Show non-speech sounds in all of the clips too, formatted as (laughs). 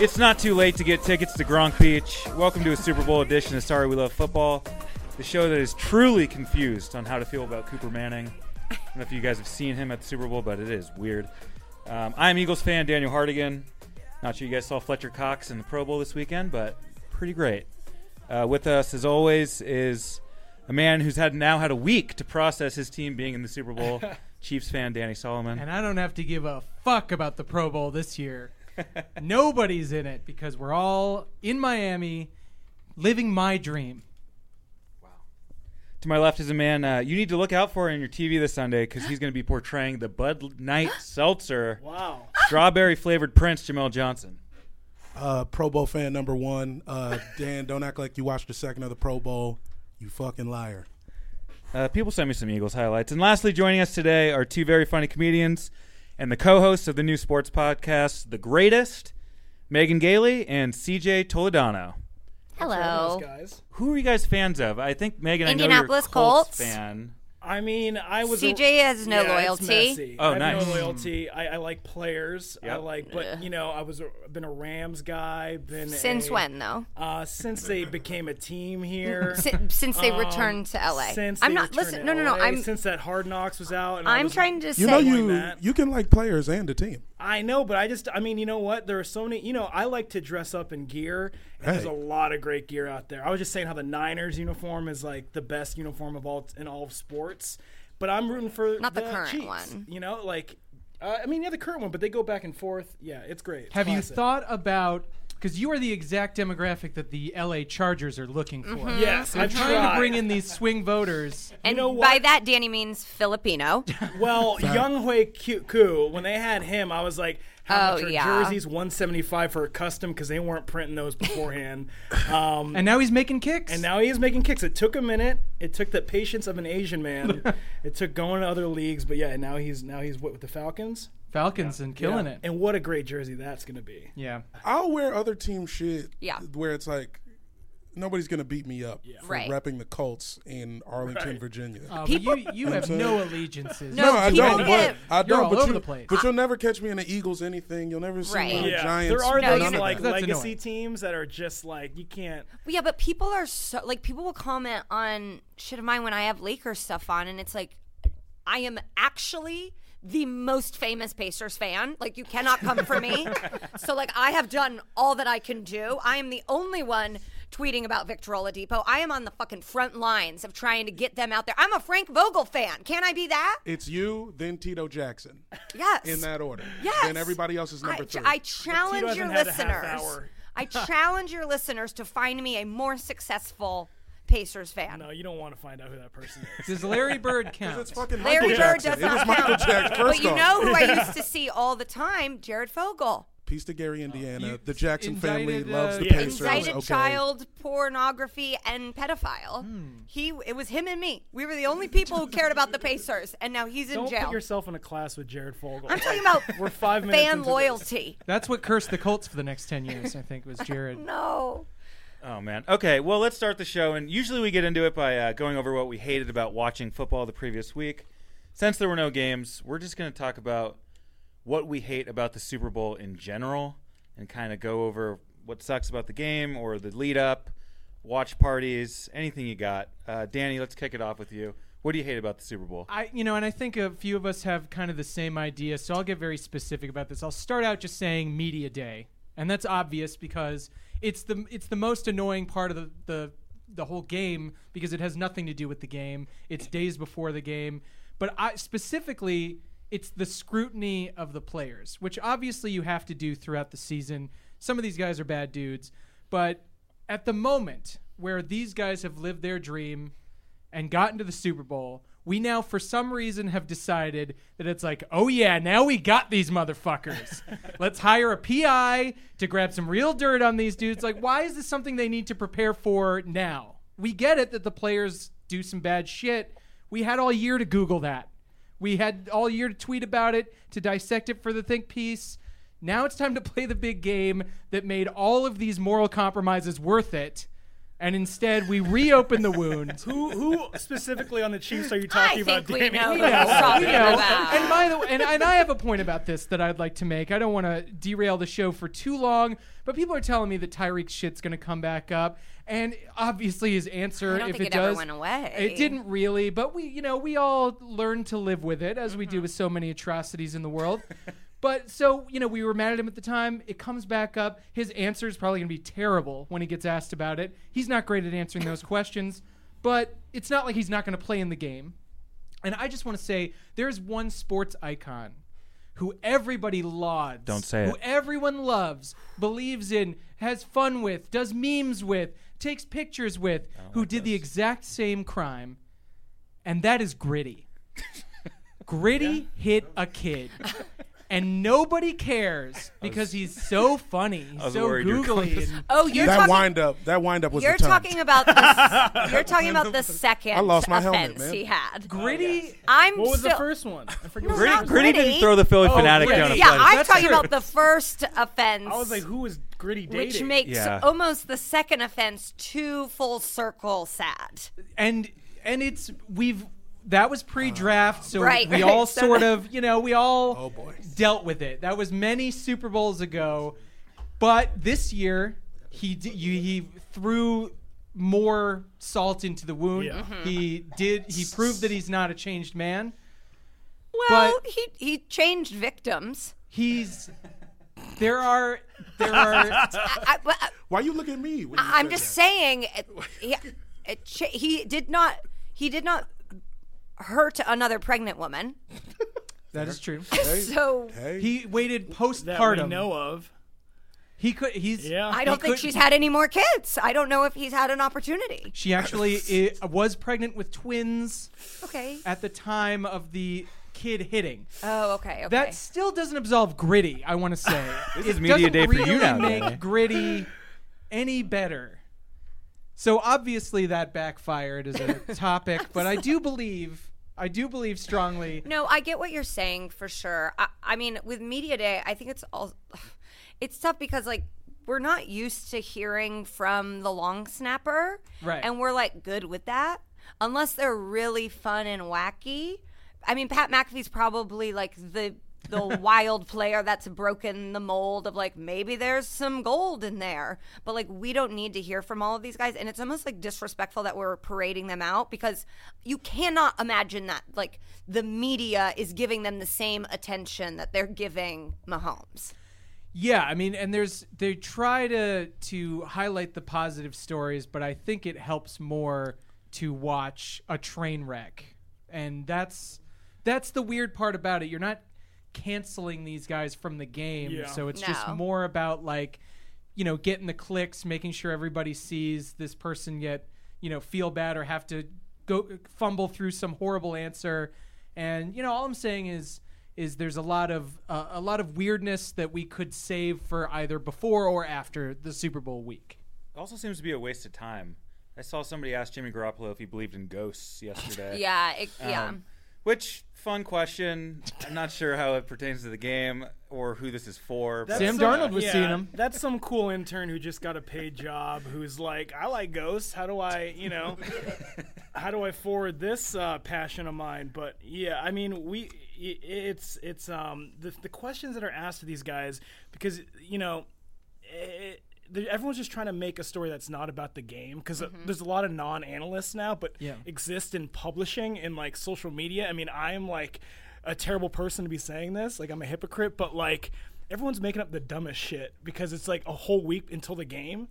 It's not too late to get tickets to Gronk Beach. Welcome to a Super Bowl edition of Sorry We Love Football, the show that is truly confused on how to feel about Cooper Manning. I don't know if you guys have seen him at the Super Bowl, but it is weird. Um, I'm Eagles fan Daniel Hardigan. Not sure you guys saw Fletcher Cox in the Pro Bowl this weekend, but pretty great. Uh, with us, as always, is a man who's had now had a week to process his team being in the Super Bowl. (laughs) Chiefs fan Danny Solomon. And I don't have to give a fuck about the Pro Bowl this year. (laughs) Nobody's in it because we're all in Miami living my dream. Wow. To my left is a man uh, you need to look out for in your TV this Sunday because he's going to be portraying the Bud Light (gasps) Seltzer Wow. strawberry flavored Prince Jamel Johnson. Uh, Pro Bowl fan number one. Uh, Dan, don't act like you watched the second of the Pro Bowl. You fucking liar. Uh, people send me some Eagles highlights. And lastly, joining us today are two very funny comedians and the co-hosts of the new sports podcast, The Greatest, Megan Gailey and CJ Toledano. Hello. Those guys. Who are you guys fans of? I think Megan, I know you're a Indianapolis Colts, Colts. fan. I mean, I was. CJ has no Yeah, loyalty. Oh, I have nice. No loyalty. I, I like players. I like, but you know, I was a, been a Rams guy. Been Since a- when though? Uh, since they became a team here. (laughs) Since, since they Um, returned to LA. Since I'm not returned listen. No, no, no. LA, I'm since that Hard Knocks was out. And I I'm was- trying to You say know you that. you can like players and a team. I know, but I just, I mean, you know what? There are so many, you know, I like to dress up in gear, and there's a lot of great gear out there. I was just saying how the Niners uniform is like the best uniform of all in all of sports, but I'm rooting for Not the current Chiefs, one. You know, like, uh, I mean, yeah, the current one, but they go back and forth. Yeah, it's great. It's Have you thought about because you are the exact demographic that the LA Chargers are looking for. Mm-hmm. Yes, They're I've trying tried. to bring in these swing voters. and know by that Danny means Filipino. (laughs) Well, Younghoe Koo, when they had him, I was like, how Oh, much are yeah. jerseys? 175 for a custom because they weren't printing those beforehand. (laughs) um, And now he's making kicks. And now he is making kicks. It took a minute. It took the patience of an Asian man. (laughs) it took going to other leagues, but yeah, now he's now he's what with the Falcons, Falcons and killing Yeah. it. And what a great jersey that's going to be. yeah. I'll wear other team shit. Yeah. Where it's like nobody's gonna beat me up for Right. repping the Colts in Arlington, Right. Virginia. Uh, but People- you you have no (laughs) allegiances. No, no, I people don't. get- But I You're don't. all but over you, the place. But you'll never catch me in the Eagles anything. You'll never see Right. me in the Yeah, Giants. there are No, those you're not. like That's legacy annoying. teams that are just like you can't. Well, yeah, but people are so like people will comment on shit of mine when I have Lakers stuff on, and it's like I am actually the most famous Pacers fan. Like you cannot come for me. so like I have done all that I can do. I am the only one tweeting about Victor Oladipo. I am on the fucking front lines of trying to get them out there. I'm a Frank Vogel fan. Can I be that? It's you, then Tito Jackson, Yes. in that order. Yes. Then everybody else is number I, three. I challenge your had a half listeners. I challenge your listeners to find me a more successful Pacers fan. No, you don't want to find out who that person is. Does Larry Bird (laughs) count? it's fucking Larry Michael Bird Jackson. does it was not Michael count. Jackson. But you off, know who I used (laughs) to see all the time? Jared Fogle. Peace to Gary, Indiana. You the Jackson family indicted, loves uh, the Yeah. Pacers. Indicted okay. child pornography and pedophile. Hmm. He it was him and me. We were the only people who cared about the Pacers, and now he's in Don't jail. put yourself in a class with Jared Fogle. I'm talking about We're five minutes fan into this. loyalty. That's what cursed the Colts for the next ten years. I think was Jared. (laughs) No. Oh man. Okay. Well, let's start the show, and usually we get into it by uh, going over what we hated about watching football the previous week. Since there were no games, we're just going to talk about what we hate about the Super Bowl in general, and kind of go over what sucks about the game or the lead up, watch parties, anything you got. Uh, Danny, let's kick it off with you. What do you hate about the Super Bowl? I, you know, and I think a few of us have kind of the same idea, so I'll get very specific about this. I'll start out just saying media day. and that's obvious because it's the it's the most annoying part of the the the whole game because it has nothing to do with the game. It's days before the game, but I specifically it's the scrutiny of the players, which obviously you have to do throughout the season. Some of these guys are bad dudes, but at the moment where these guys have lived their dream and gotten to the Super Bowl, we now, for some reason, have decided that it's like, oh yeah, now we got these motherfuckers. (laughs) Let's hire a PI to grab some real dirt on these dudes. Like, why is this something they need to prepare for now? We get it that the players do some bad shit. We had all year to Google that. We had all year to tweet about it, to dissect it for the think piece. Now it's time to play the big game that made all of these moral compromises worth it. And instead, we reopen the wound. Who who specifically on the Chiefs are you I talking about? think we know (laughs) who You know, talking you know. about. And by the way, and, and I have a point about this that I'd like to make. I don't want to derail the show for too long, but people are telling me that Tyreek shit's going to come back up, and obviously his answer, I don't if think it, it ever does, went away. it didn't really. But we, you know, we all learn to live with it as we Mm-hmm. do with so many atrocities in the world. (laughs) But so, you know, we were mad at him at the time. It comes back up. His answer is probably going to be terrible when he gets asked about it. He's not great at answering those questions, but it's not like he's not going to play in the game. And I just want to say there's one sports icon who everybody lauds. Don't say Who it. everyone loves, believes in, has fun with, does memes with, takes pictures with, oh, who did the exact same crime, and that is Gritty. (laughs) Gritty hit a kid. And nobody cares (laughs) because he's so funny, he's so worried you were going googly. and- Oh, you're that talking. wind up, that wind up was You're the time. talking about the. (laughs) You're talking about the second I lost my helmet, offense man. he had. Gritty, oh, I'm What was still, the first one? I forget. what Gritty, not Gritty Gritty. didn't throw the Philly Oh, fanatic Gritty. down a Yeah, flight. I'm That's talking true. about the first offense. I was like, who was Gritty dating? which makes Yeah. almost the second offense too full circle sad. and and it's we've that was pre-draft, so Right, we right. all (laughs) So sort of, you know, we all Oh, boy. dealt with it. That was many Super Bowls ago, but this year he d- you, he threw more salt into the wound. Yeah. Mm-hmm. He did. He proved that he's not a changed man. Well, But- he he changed victims. He's there are there are (laughs) I, I, but, Why you look at me? When you I'm said just that? saying, it, (laughs) he, it, cha- he did not he did not hurt another pregnant woman. (laughs) that is true. (laughs) So Hey, He waited that postpartum. we know of. He could. He's. Yeah. I don't think could- she's had any more kids. I don't know if he's had an opportunity. She actually i was pregnant with twins Okay. at the time of the kid hitting. Oh, okay. Okay. That still doesn't absolve Gritty. I want to say This it is media doesn't day for you really now, make Gritty any better. So obviously that backfired as a (laughs) topic, but I do believe, I do believe strongly. No, I get what you're saying for sure. I, I mean, with media day, I think it's all (sighs) it's tough because like we're not used to hearing from the long snapper, Right. And we're like good with that, unless they're really fun and wacky. I mean, Pat McAfee's probably like the the (laughs) wild player that's broken the mold of like maybe there's some gold in there, but like we don't need to hear from all of these guys, and it's almost like disrespectful that we're parading them out because you cannot imagine that like the media is giving them the same attention that they're giving Mahomes. Yeah, I mean, and there's they try to to highlight the positive stories, but I think it helps more to watch a train wreck, and that's that's the weird part about it. You're not canceling these guys from the game, Yeah. so it's just more about like you know getting the clicks, making sure everybody sees this person get you know feel bad or have to go fumble through some horrible answer, and you know all I'm saying is is there's a lot of uh, a lot of weirdness that we could save for either before or after the Super Bowl week. It also seems to be a waste of time. I saw somebody ask Jimmy Garoppolo if he believed in ghosts yesterday. (laughs) Yeah, it, yeah. Which fun question. I'm not sure how it pertains to the game or who this is for. but- Sam some- Darnold was yeah, seeing him. That's some cool intern who just got a paid job who's like, I like ghosts. How do I, you know, (laughs) how do I forward this uh, passion of mine? But yeah, I mean, we, it's, it's, um, the, the questions that are asked to these guys because, you know, it, the- everyone's just trying to make a story that's not about the game because uh, mm-hmm. there's a lot of non-analysts now, but Yeah. exist in publishing and like social media. I mean, I am like a terrible person to be saying this, like I'm a hypocrite, but like everyone's making up the dumbest shit because it's like a whole week until the game.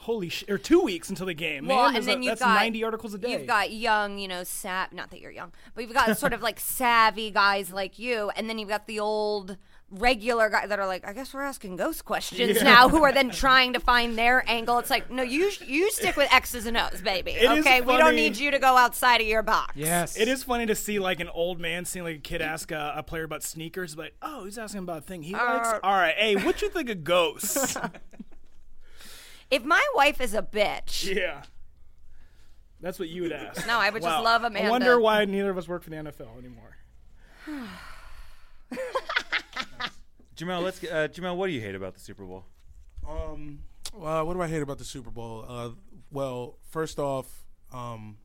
Holy shit! Or two weeks until the game. Well, Man, and then a, you've that's got 90 articles a day. You've got young, you know, sap. Not that you're young, but you've got sort of like (laughs) savvy guys like you, and then you've got the old regular guys that are like, I guess we're asking ghost questions now, who are then trying to find their angle. It's like, no, you you stick with X's and O's, baby. It is okay, we don't need you to go outside of your box. Yes. It is funny to see like an old man seeing like a kid ask a, a player about sneakers, like, oh, he's asking about a thing he likes. Uh, All right, hey, what you think of ghosts? (laughs) (laughs) If my wife is a bitch, yeah, that's what you would ask. No, I would just Wow. love I Amanda. wonder why neither of us work for the NFL anymore. (sighs) (laughs) Jamel, let's get, uh, Jamel, what do you hate about the Super Bowl? Um, well, what do I hate about the Super Bowl? Uh, well, first off, um,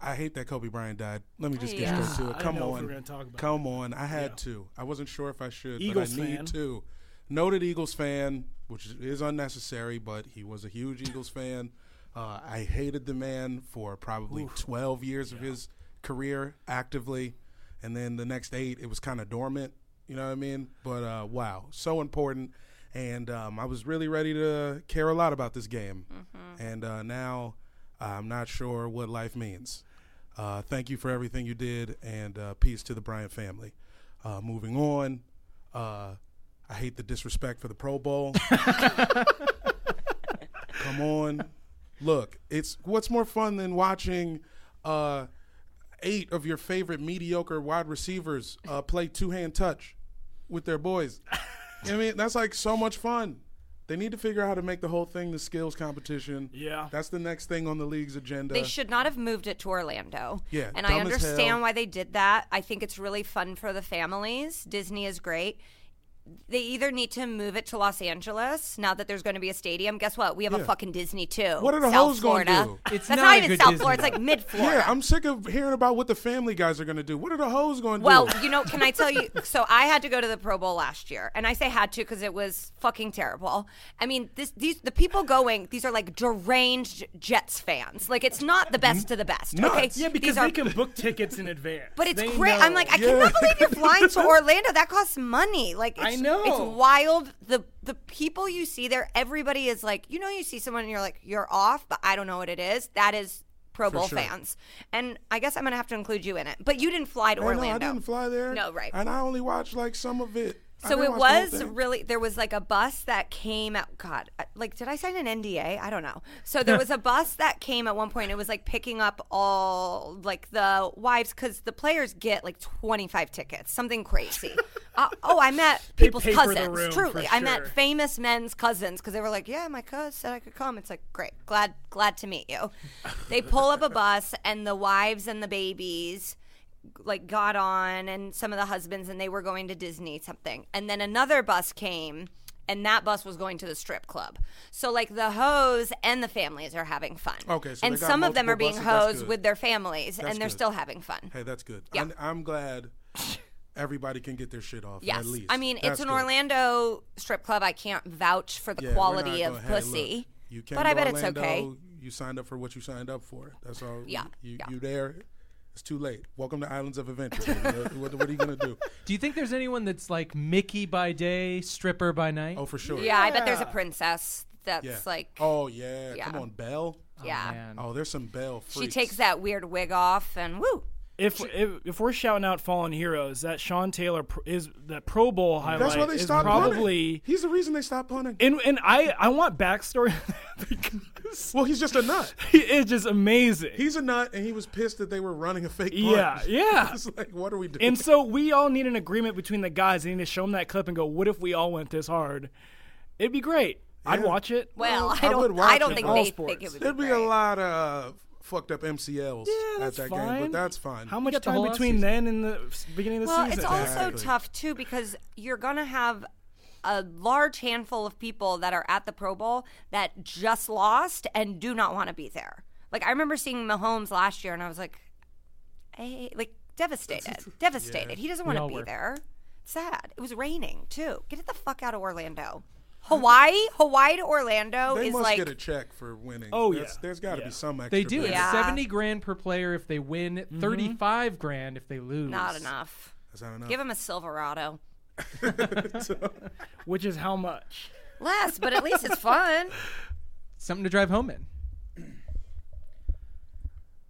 I hate that Kobe Bryant died. Let me just get Yeah. straight to it. I Come know on, we were talk about come on. I had Yeah. to. I wasn't sure if I should, Eagles but I need fan. to. Noted Eagles fan, which is unnecessary, but he was a huge Eagles fan. Uh, I hated the man for probably 12 years of his career actively, and then the next eight, it was kind of dormant. You know what I mean? But uh, wow, so important. And um, I was really ready to care a lot about this game. And uh, now I'm not sure what life means. Uh, thank you for everything you did, and uh, peace to the Bryant family. Uh, moving on, uh, I hate the disrespect for the Pro Bowl. (laughs) Come on, look, it's what's more fun than watching uh, eight of your favorite mediocre wide receivers uh, play two hand touch with their boys. (laughs) I mean, that's like so much fun. They need to figure out how to make the whole thing the skills competition. Yeah. that's the next thing on the league's agenda. They should not have moved it to Orlando. Yeah, And I dumb as understand hell. why they did that. I think it's really fun for the families. Disney is great. They either need to move it to Los Angeles now that there's going to be a stadium. Guess what? We have Yeah. a fucking Disney too. What are the South hoes gonna do? (laughs) It's That's not not, even South Disney. Florida. It's like mid Florida. Yeah, I'm sick of hearing about what the Family Guys are going to do. What are the hoes going to Well, do? Well, you know, can I tell you? So I had to go to the Pro Bowl last year, and I say had to because it was fucking terrible. I mean, this these the people going. These are like deranged Jets fans. Like it's not the best of the best. Nuts. Okay, Yeah, because these are, they can book tickets in advance. But it's great. I'm like, I Yeah. cannot believe you're flying to (laughs) Orlando. That costs money. Like, it's, I know. it's wild. The the people you see there, everybody is like, you know, you see someone and you're like, you're off, but I don't know what it is. That is Pro Bowl sure. fans, and I guess I'm gonna have to include you in it. But you didn't fly to I know, Orlando. I didn't fly there. No, right. And I only watched like some of it. So it was really there was like a bus that came out. God, like did I sign an NDA? I don't know. So there was a (laughs) bus that came at one point. It was like picking up all like the wives because the players get like twenty five tickets, something crazy. (laughs) uh, oh, I met people's pay for the cousins. Truly, for I met famous men's cousins because they were like, "Yeah, my cousin said I could come." It's like, great, glad glad to meet you. They pull up a bus and the wives and the babies like got on and some of the husbands and they were going to Disney something. And then another bus came and that bus was going to the strip club. So like the hoes and the families are having fun. Okay, so and some of them are being buses. Hoes with their families That's and they're good. still having fun. Hey, that's good. Yeah. I'm, I'm glad (laughs) everybody can get their shit off. Yes. At least. I mean, That's it's an good. Orlando strip club. I can't vouch for the Yeah, quality of going, "Hey, pussy. look, you came but I bet Orlando, it's okay. You signed up for what you signed up for. That's all. Yeah, You, yeah. you there. It's too late. Welcome to Islands of Adventure. baby. what, what are you gonna do? (laughs) Do you think there's anyone that's like Mickey by day, stripper by night? Oh, for sure. Yeah, I bet there's a princess that's Yeah. like Oh yeah. Yeah. Come on, Belle. yeah. Oh, man. Oh, there's some Belle. Freaks. she takes that weird wig off and woo. If, if if we're shouting out fallen heroes, that Sean Taylor pr- is that Pro Bowl highlight That's why they is stopped probably. punting. He's the reason they stopped punting. And and I I want backstory (laughs) because well, he's just a nut. (laughs) he is just amazing. He's a nut, and he was pissed that they were running a fake punch. yeah, (laughs) yeah. It's like, what are we doing? And so we all need an agreement between the guys. They need to show them that clip and go, "What if we all went this hard?" It'd be great. I'd watch it. Well, Well, I I don't. would I, don't it. think they sports. think it would There'd be be great. a lot of fucked up MCLs Yeah, at that fine. game, but that's fine. How much got the time between then and the beginning of the Well, season? Well, it's also Exactly. tough too because you're gonna have a large handful of people that are at the Pro Bowl that just lost and do not want to be there. Like I remember seeing Mahomes last year, and I was like, hey, like devastated, (laughs) devastated. He doesn't want to be were. there. Sad. It was raining too. Get it the fuck out of Orlando. Hawaii, Hawaii to Orlando they is must like get a check for winning. Oh, There's- yeah. There's got to Yeah. be some extra. They do. bread. It's Yeah. 70 grand per player if they win, 35 grand if they lose. not enough. That's not enough. Give them a Silverado. (laughs) Which is how much? Less, but at least it's fun. (laughs) Something to drive home in.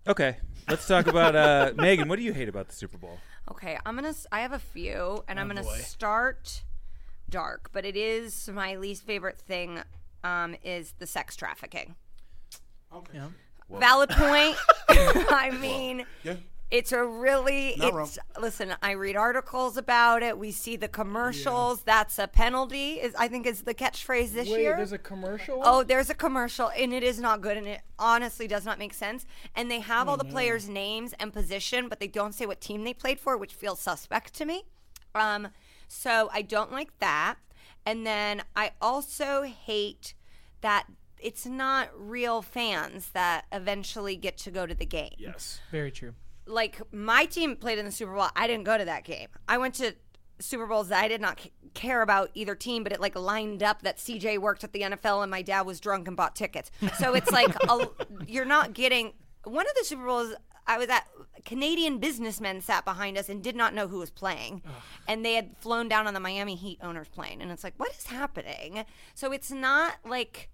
Okay, let's talk about uh, Megan. What do you hate about the Super Bowl? Okay, I'm gonna. I have a few, and I'm gonna start dark, but it is my least favorite thing. Um, is the sex trafficking. Yeah. Valid (laughs) point. (laughs) I mean, Yeah. it's a really. Not it's listen. I read articles about it. We see the commercials. That's a penalty. Is I think is the catchphrase this Wait, year. there's a commercial. Oh, there's a commercial, and it is not good, and it honestly does not make sense. And they have all the players' names and position, but they don't say what team they played for, which feels suspect to me. Um, so I don't like that. And then I also hate that it's not real fans that eventually get to go to the game yes. Very true. like my team played in the Super Bowl. I didn't go to that game. I went to Super Bowls that I did not c- care about either team, but it like lined up that CJ worked at the NFL and my dad was drunk and bought tickets. So it's like (laughs) a, you're not getting one of the Super Bowls. I was at Canadian businessmen sat behind us and did not know who was playing, and they had flown down on the Miami Heat owner's plane, and it's like, what is happening? So it's not like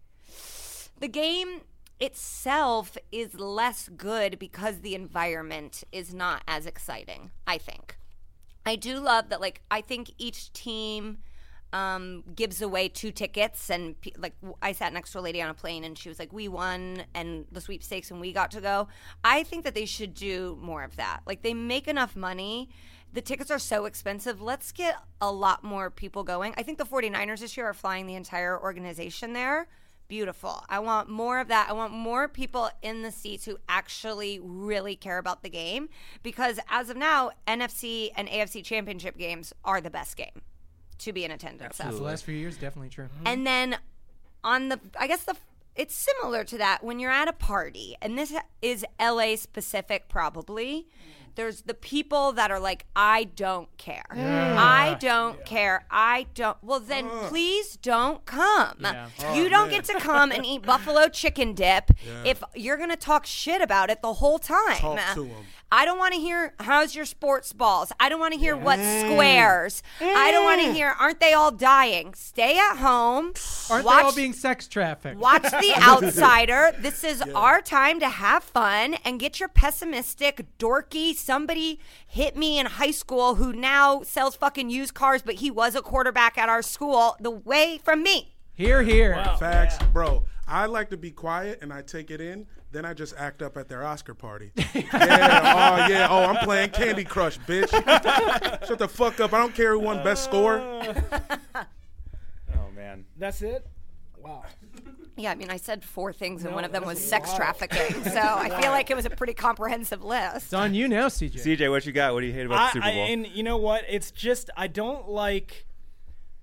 the game itself is less good because the environment is not as exciting i think. I do love that like i think each team um, gives away two tickets and like I sat next to a lady on a plane and she was like we won and the sweepstakes and we got to go. I think that they should do more of that. Like they make enough money. The tickets are so expensive. Let's get a lot more people going. I think the 49ers this year are flying the entire organization there. Beautiful. I want more of that. I want more people in the seats who actually really care about the game because as of now, NFC and AFC championship games are the best game to be in attendance of. The last few years, definitely true. Mm-hmm. And then on the, I guess the, it's similar to that when you're at a party, and this is LA specific probably. Mm. There's the people that are like, I don't care. I don't care. I don't. Well, then please don't come. Oh, you don't get to come and eat buffalo chicken dip (laughs) if you're going to talk shit about it the whole time. Talk to 'em. I don't want to hear how's your sports balls. I don't want to hear what squares. I don't want to hear aren't they all dying? Stay at home. Aren't watch, they all being sex trafficked? watch The (laughs) Outsider. This is our time to have fun and get your pessimistic, dorky, somebody hit me in high school who now sells fucking used cars, but he was a quarterback at our school, the way from me. Here, here. Facts, bro. I like to be quiet and I take it in. Then I just act up at their Oscar party. (laughs) yeah, oh yeah, oh I'm playing Candy Crush, bitch. (laughs) Shut the fuck up. I don't care who won best score. Oh man, That's it. Wow. Yeah, I mean, I said four things, and No, one of them was sex wild. trafficking. (laughs) So I feel like it was a pretty comprehensive list. It's on you now, CJ. CJ, what you got? What do you hate about I, the Super I- Bowl? and you know what? It's just I don't like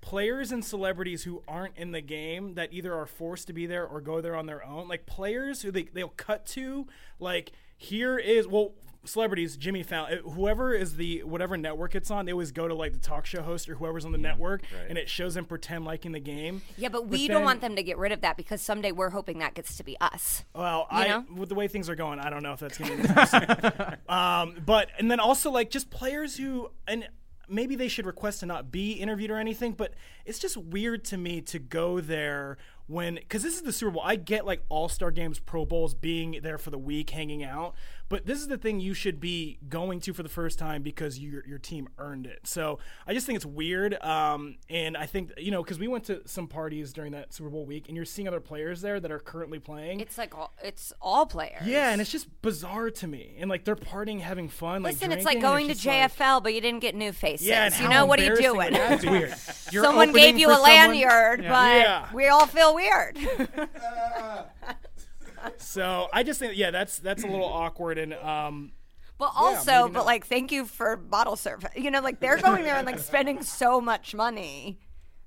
players and celebrities who aren't in the game that either are forced to be there or go there on their own. Like players who they they'll cut to like here is well celebrities Jimmy Fallon whoever is the whatever network it's on they always go to like the talk show host or whoever's on the network and it shows them pretend liking the game. Yeah, but we then- don't want them to get rid of that because someday we're hoping that gets to be us. Well, You I know? with the way things are going, I don't know if that's going to be. (laughs) um, but and then also like just players who and maybe they should request to not be interviewed or anything, but it's just weird to me to go there when because this is the Super Bowl. I get like All Star games, Pro Bowls, being there for the week, hanging out, but this is the thing you should be going to for the first time because your your team earned it. So I just think it's weird, um, and I think you know because we went to some parties during that Super Bowl week, and you're seeing other players there that are currently playing. It's like all, it's all players. Yeah, and it's just bizarre to me. And like they're partying, having fun. Like Listen, it's like drinking, and going to it's like- JFL, but you didn't get new faces. yeah, you know what are you doing? That's weird. (laughs) You're Someone gave you a someone- lanyard, Yeah. but Yeah. we all feel weird. (laughs) So I just think, yeah, that's that's a little awkward. And um, But also, maybe but not. like, thank you for bottle service. You know, like they're going there and like spending so much money.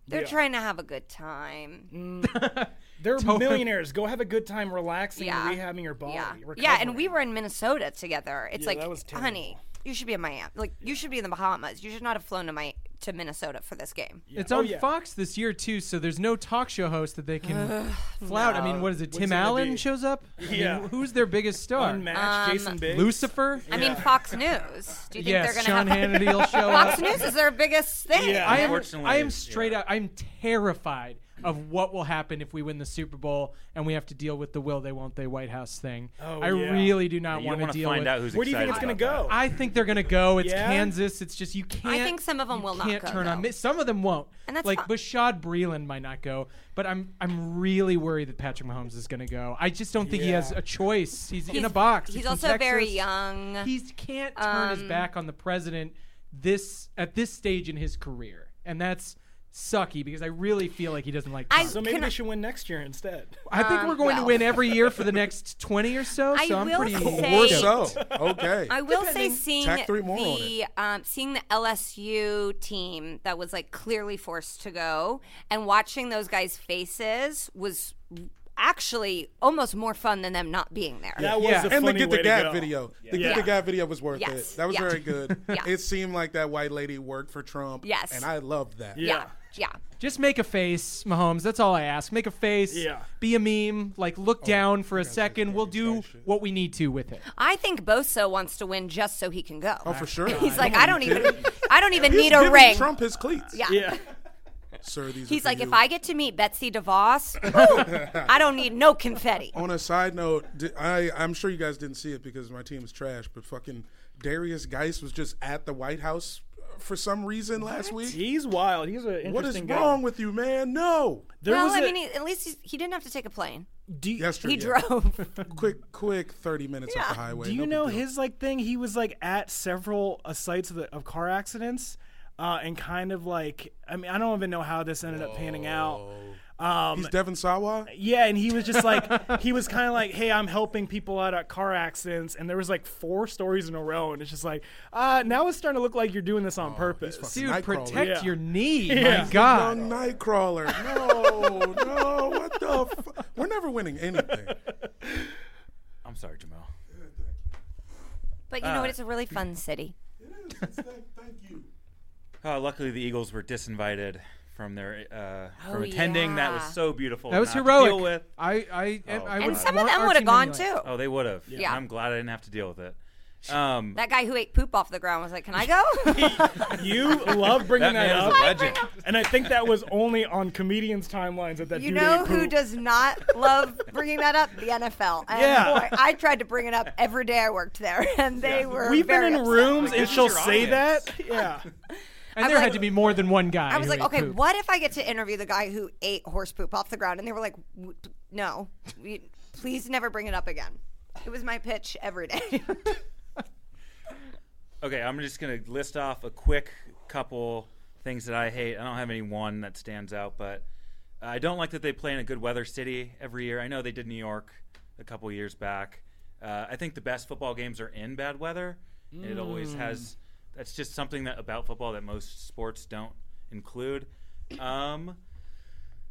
They're Yeah. trying to have a good time. (laughs) they're millionaires. Go have a good time, relaxing, Yeah. rehabbing your body. Yeah, yeah. And we were in Minnesota together. It's Yeah, like, that was honey, you should be in Miami. Like, you should be in the Bahamas. You should not have flown to my to Minnesota for this game. It's Oh, on yeah. Fox this year too, so there's no talk show host that they can (sighs) flout. I mean, what is it? What's Tim it Allen shows up. I mean, Yeah. who's their biggest star? Unmatched um, Jason Biggs. Lucifer. I mean, Fox News. Do you think yes, they're going to Sean have Hannity will (laughs) show Fox up. News is their biggest thing. Yeah. I am, I am yeah. straight up. I'm terrified of what will happen if we win the Super Bowl and we have to deal with the will they won't they White House thing. Oh, I yeah. really do not want to deal find with. out who's Where do you think it's gonna go? I think they're gonna go. It's Yeah? Kansas. It's just you can't. I think some of them will not can't go, turn on. Some of them won't. And that's like fi- Bashaud Breeland might not go, but I'm I'm really worried that Patrick Mahomes is gonna go. I just don't think he has a choice. He's, in a box. He's from also very young. He can't turn his Um, back on the president this at this stage in his career, and that's sucky because I really feel like he doesn't like. I- Trump. So maybe they I- should win next year instead. I think Um, we're going well. to win every year for the next twenty or so. I so I'm will pretty. say- More Hey. so. Okay. I will say seeing three more the um, seeing the LSU team that was like clearly forced to go and watching those guys' faces was actually almost more fun than them not being there. That was Yeah. a and the funny Get the to Gab go. video. The Yeah. Get the Gab video was worth Yes. it. That was Yeah. very good. (laughs) Yeah. It seemed like that white lady worked for Trump. Yes. And I loved that. Yeah. Yeah, yeah. Just make a face, Mahomes. That's all I ask. Make a face. Yeah. Be a meme. Like look down for a second. We'll do what we need to with it. I think Bosa wants to win just so he can go. Oh, for sure. He's like, Come I don't even. I don't even He's need a ring. Trump his cleats. Yeah. Yeah. Sir, these He's are for like, you. if I get to meet Betsy DeVos, woo, I don't need no confetti. On a side note, I I'm sure you guys didn't see it because my team is trash, but fucking Derrius Guice was just at the White House for some reason last week. He's wild. He's an interesting guy. What is guy. wrong with you, man? No. There well, was I a- mean, he, at least he's, he didn't have to take a plane. do you, Yesterday, He yeah. drove. (laughs) quick, quick, thirty minutes off the highway. Do you no know his like thing? He was like at several uh, sites of, the, of car accidents, uh, and kind of like I mean I don't even know how this ended up panning out. Um, He's Devon Sawa. yeah, and he was just like (laughs) he was kind of like, hey, I'm helping people out at car accidents, and there was like four stories in a row, and it's just like, uh, now it's starting to look like you're doing this on purpose. fucking Dude, protect Yeah. your knee. (laughs) Yeah. My God. Young Nightcrawler. (laughs) No, no. What the? Fu- We're never winning anything. I'm sorry, Jamel. But you know what? It's a really fun city. Thank you. Uh, luckily, the Eagles were disinvited from their uh, from Oh, attending. That was so beautiful. That was heroic. Deal with. I, I, I Oh, would And some of them would have gone too. Oh, they would have. Yeah. I'm glad I didn't have to deal with it. (laughs) Um, That guy who ate poop off the ground was like, "Can I go?" (laughs) You love bringing that that, man is up, legend. and I think that was only on comedians' timelines at that that you dude know ate who does not love bringing that up? The NFL. And Yeah. boy, I tried to bring it up every day I worked there, (laughs) and they were. We've been in upset. rooms Like, and she'll say audience. that. Yeah. And I'm there like- had to be more than one guy. I was who like, ate okay, poop. what if I get to interview the guy who ate horse poop off the ground? And they were like, "W- no, we, please never bring it up again. It was my pitch every day. (laughs) Okay, I'm just gonna list off a quick couple things that I hate. I don't have any one that stands out, but I don't like that they play in a good weather city every year. I know they did New York a couple years back. Uh, I think the best football games are in bad weather. It always has. That's just something that about football that most sports don't include. Um,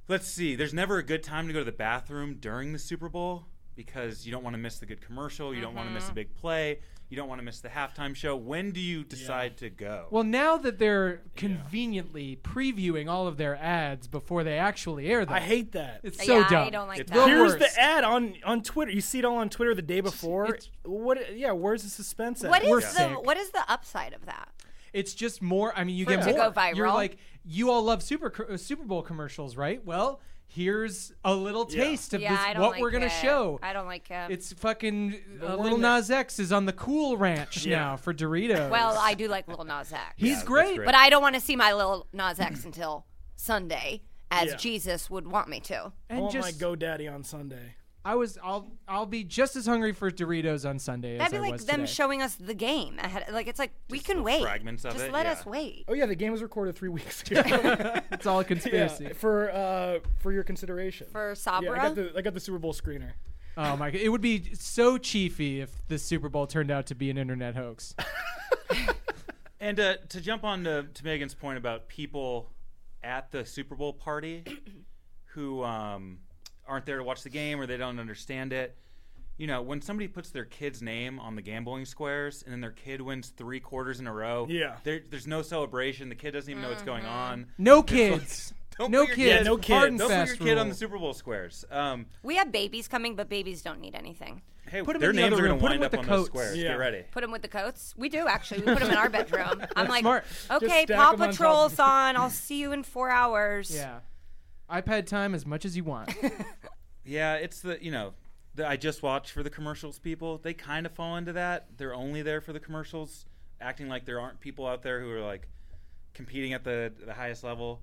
let's see. There's never a good time to go to the bathroom during the Super Bowl because you don't want to miss the good commercial. You don't want to miss a big play. You don't want to miss the halftime show. When do you decide to go? Well, now that they're conveniently previewing all of their ads before they actually air them, I hate that. it's so yeah, dumb. I don't like It's that. the Here's worst. the ad on on Twitter. You see it all on Twitter the day before. it's- what? Yeah. Where's the suspense? At? What is We're the sick. what is the upside of that? It's just more. I mean, you For get it to more. go viral? You're like, you all love Super uh, Super Bowl commercials, right? Well, here's a little taste of yeah, this. I don't what like we're gonna it. show. I don't like it. It's fucking uh, we're little in Nas X is on the Cool Ranch Yeah. now for Doritos. well, I do like Lil Nas X. he's that's great. great. but I don't want to see my Lil Nas X until Sunday, as Yeah. Jesus would want me to. I And want just, my GoDaddy on Sunday. I was, I'll, I'll be just as hungry for Doritos on Sunday as That'd be I like was them today. showing us the game ahead. Like it's like we can little wait. fragments of Just it, let yeah. us wait. Oh yeah, the game was recorded three (laughs) weeks ago. (laughs) it's all a yeah, conspiracy. for uh for your consideration. For yeah, Sabra, I got the I got the Super Bowl screener. Oh my god, it would be so chiefy if the Super Bowl turned out to be an internet hoax. (laughs) And uh, to jump on to, to Megan's point about people at the Super Bowl party (clears throat) who um, aren't there to watch the game or they don't understand it, you know, when somebody puts their kid's name on the gambling squares and then their kid wins three quarters in a row, Yeah. there, there's no celebration. The kid doesn't even know what's going on. No kids. (laughs) Don't no put your kids. kid- no Hard kids. and Don't put your fast kid on the rule. Super Bowl squares. Um, We have babies coming, but babies don't need anything. hey, Put 'em their in the names other are room. going to Put 'em wind up with on the those coats. squares. Yeah. Get ready. Put them with the coats. We do actually. We put them in our (laughs) bedroom. I'm like, smart. okay, stack Paw 'em on top Patrol's of- (laughs) on. I'll see you in four hours. Yeah. iPad time as much as you want. (laughs) Yeah, it's the you know, the I just watch for the commercials. People they kind of fall into that. They're only there for the commercials, acting like there aren't people out there who are like competing at the the highest level.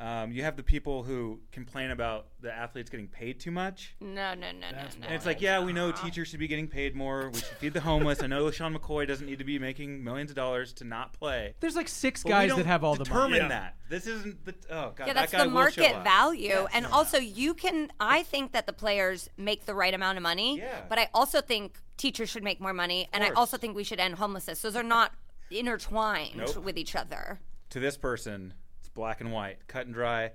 Um, you have the people who complain about the athletes getting paid too much. No, no, no, That's no, no. And it's like, yeah, we know teachers should be getting paid more. We should feed the homeless. I know LeSean McCoy doesn't need to be making millions of dollars to not play. There's like six But we guys don't that have all the determine money. Yeah. that. This isn't the oh god. yeah, that that's guy the will show market up. value. And also, you can, I think that the players make the right amount of money, Yeah. but I also think teachers should make more money. And I course. also think we should end homelessness. Those are not intertwined Nope. with each other. To this person, it's black and white, cut and dry.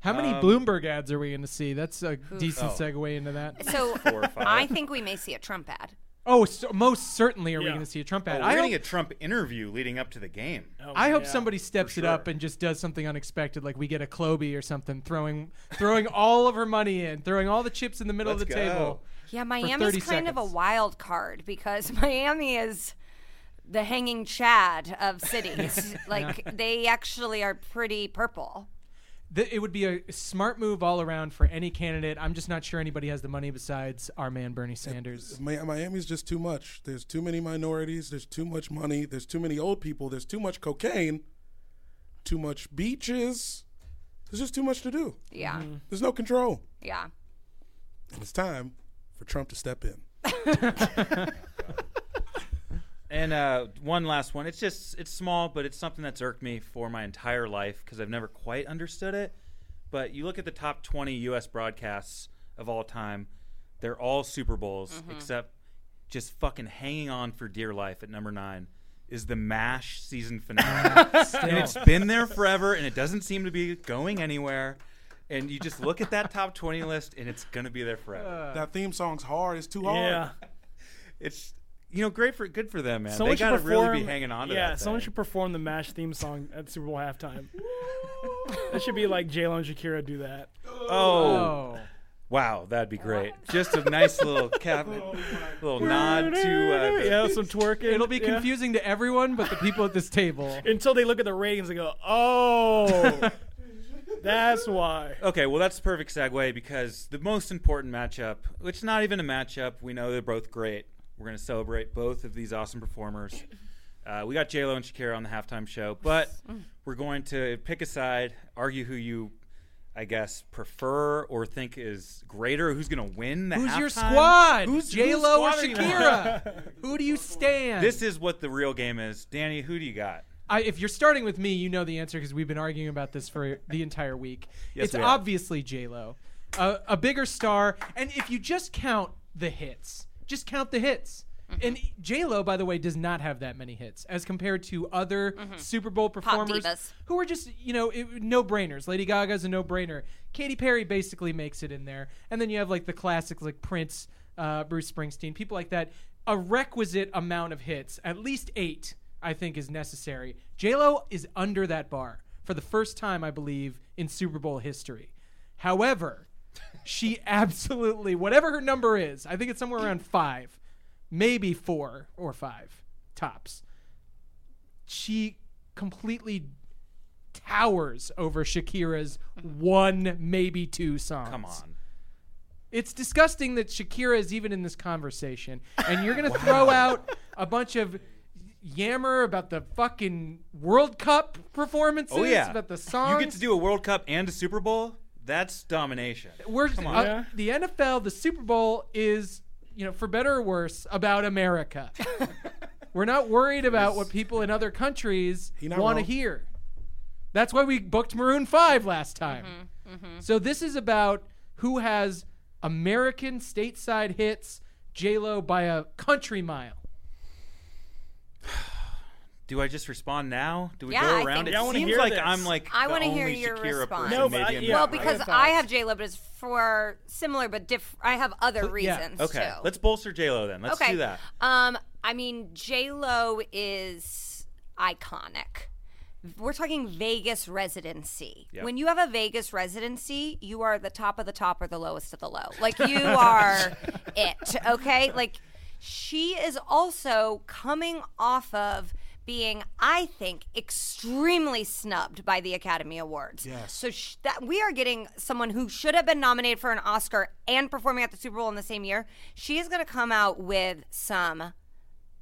How many Um, Bloomberg ads are we going to see? That's a decent Oh. segue into that. (laughs) So (laughs) Four or five. I think we may see a Trump ad. Oh, so most certainly are we going to see a Trump Oh, ad. we're I getting hope, a Trump interview leading up to the game. Oh, I hope yeah. somebody steps For it up and just does something unexpected, like we get a Kloby or something, throwing throwing all of her money in, throwing all the chips in the middle of Let's the go. table. Yeah, 30 Miami's kind of a wild card because (laughs) Miami is the hanging Chad of cities. (laughs) like they actually are pretty purple. Th- it would be a smart move all around for any candidate. I'm just not sure anybody has the money besides our man Bernie Sanders. Mi- Miami's just too much. There's too many minorities. There's too much money. There's too many old people. There's too much cocaine. Too much beaches. There's just too much to do. Yeah, mm-hmm. There's no control. yeah. And it's time for Trump to step in. (laughs) (laughs) And uh, one last one. It's just it's small, but it's something that's irked me for my entire life because I've never quite understood it. But you look at the top 20 U.S. broadcasts of all time; they're all Super Bowls, Mm-hmm. except just fucking hanging on for dear life at number nine is the MASH season finale, (laughs) and it's been there forever, and it doesn't seem to be going anywhere. And you just look at that top 20 list, and it's gonna be there forever. that theme song's hard. It's too hard. Yeah. (laughs) it's you know great for good for them, man. Someone they gotta really be hanging on to Yeah, that. someone thing. should perform the MASH theme song at Super Bowl halftime. (laughs) that should be like J-Lo and Shakira do that. Oh, Oh, wow, that'd be great. Just a nice little cap, (laughs) little nod to. Uh, (laughs) yeah, some twerking. it'll be yeah. confusing to everyone but the people at this table. until they look at the ratings and go, "Oh, that's why." Okay, well that's the perfect segue because the most important matchup, which is not even a matchup, we know they're both great. We're gonna celebrate both of these awesome performers. Uh, we got J Lo and Shakira on the halftime show, but we're going to pick a side, argue who you, I guess, prefer or think is greater, who's gonna win the Who's your squad? Who's J whose Lo or squad are Shakira? Who do you stand? This is what the real game is. Danny, who do you got? I, if you're starting with me, you know the answer because we've been arguing about this for the entire week. Yes, it's we have. obviously J Lo, uh, a bigger star, and if you just count the hits, just count the hits. And J Lo, by the way, does not have that many hits as compared to other Super Bowl performers who are just you know no brainers. Lady Gaga's a no brainer. Katy Perry basically makes it in there, and then you have like the classics like Prince, uh, Bruce Springsteen, people like that. A requisite amount of hits, at least eight, I think is necessary. J Lo is under that bar for the first time, I believe, in Super Bowl history. However, she absolutely whatever her number is, I think it's somewhere around five, maybe four or five tops. She completely towers over Shakira's one, maybe two songs. Come on. It's disgusting that Shakira is even in this conversation, and you're gonna (laughs) throw out a bunch of yammer about the fucking World Cup performances, Oh yeah, about the songs. You get to do a World Cup and a Super Bowl. That's domination. We're, Come on. uh, Yeah. the NFL, the Super Bowl is, you know, for better or worse, about America. We're not worried about what people in other countries He not want to wrong. hear. That's why we booked Maroon 5 last time. So this is about who has American stateside hits J-Lo by a country mile. Do I just respond now? Do we Yeah, go I around? think it Yeah, I seems like this. I'm like I wanna hear your Shakira response. No, but maybe yeah, well, because have I have J Lo, but it's for similar but different. I have other yeah. reasons Okay, too. let's bolster J Lo then. Let's okay. do that. Um, I mean, J Lo is iconic. We're talking Vegas residency. Yep. When you have a Vegas residency, you are the top of the top or the lowest of the low. Like you (laughs) are it. Okay, like she is also coming off of being, I think, extremely snubbed by the Academy Awards. Yes. So sh- that we are getting someone who should have been nominated for an Oscar and performing at the Super Bowl in the same year. She is going to come out with some,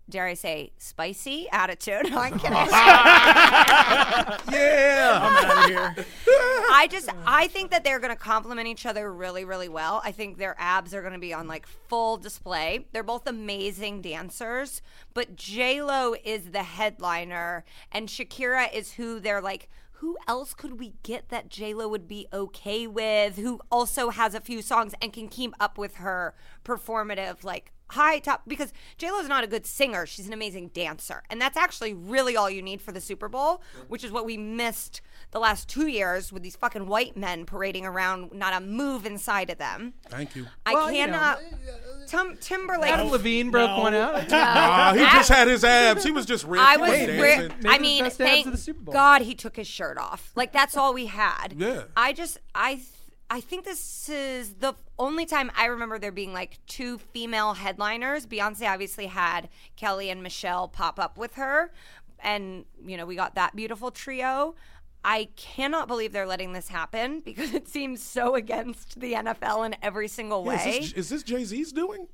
dare I say, spicy attitude. (laughs) No, I'm kidding. (laughs) Yeah. I'm out of here. (laughs) I just I think that they're going to complement each other really really well. I think their abs are going to be on like full display. They're both amazing dancers, but J Lo is the headliner and Shakira is who they're like. Who else could we get that J Lo would be okay with? Who also has a few songs and can keep up with her performative like high top because J Lo is not a good singer. She's an amazing dancer, and that's actually really all you need for the Super Bowl, which is what we missed the last two years with these fucking white men parading around, not a move inside of them. Thank you. I Well, you know, cannot. Tim, Timberlake. Adam Levine broke No. one out. (laughs) Ah, he just had his abs. He was just ripped. I was. wasn't re- dancing. Maybe I mean, thank of the Super Bowl. God he took his shirt off. Like that's all we had. Yeah. I just I th- I think this is the only time I remember there being like two female headliners. Beyonce obviously had Kelly and Michelle pop up with her, and you know we got that beautiful trio. I cannot believe they're letting this happen (laughs) because it seems so against the NFL in every single Yeah, way. is this, this Jay Z's doing?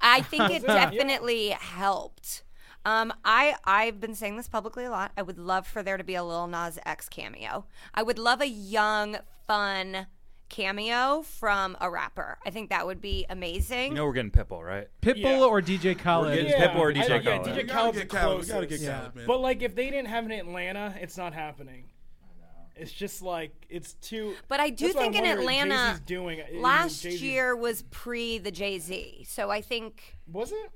I think it (laughs) definitely helped. Um, I I've been saying this publicly a lot. I would love for there to be a Lil Nas X cameo. I would love a young, fun cameo from a rapper. I think that would be amazing. You know we're getting Pitbull, right? Pitbull Yeah. or DJ Khaled. getting Pitbull or I- DJ yeah, Khaled. DJ We gotta Khaled's get the Khaled. We gotta get Yeah. Khaled, man. But like, if they didn't have it in Atlanta, it's not happening. I know. It's just like it's too. But I do That's what think in wondering, Atlanta, Jay-Z's doing it. last Jay-Z's- year was pre the Jay Z. So I think was it?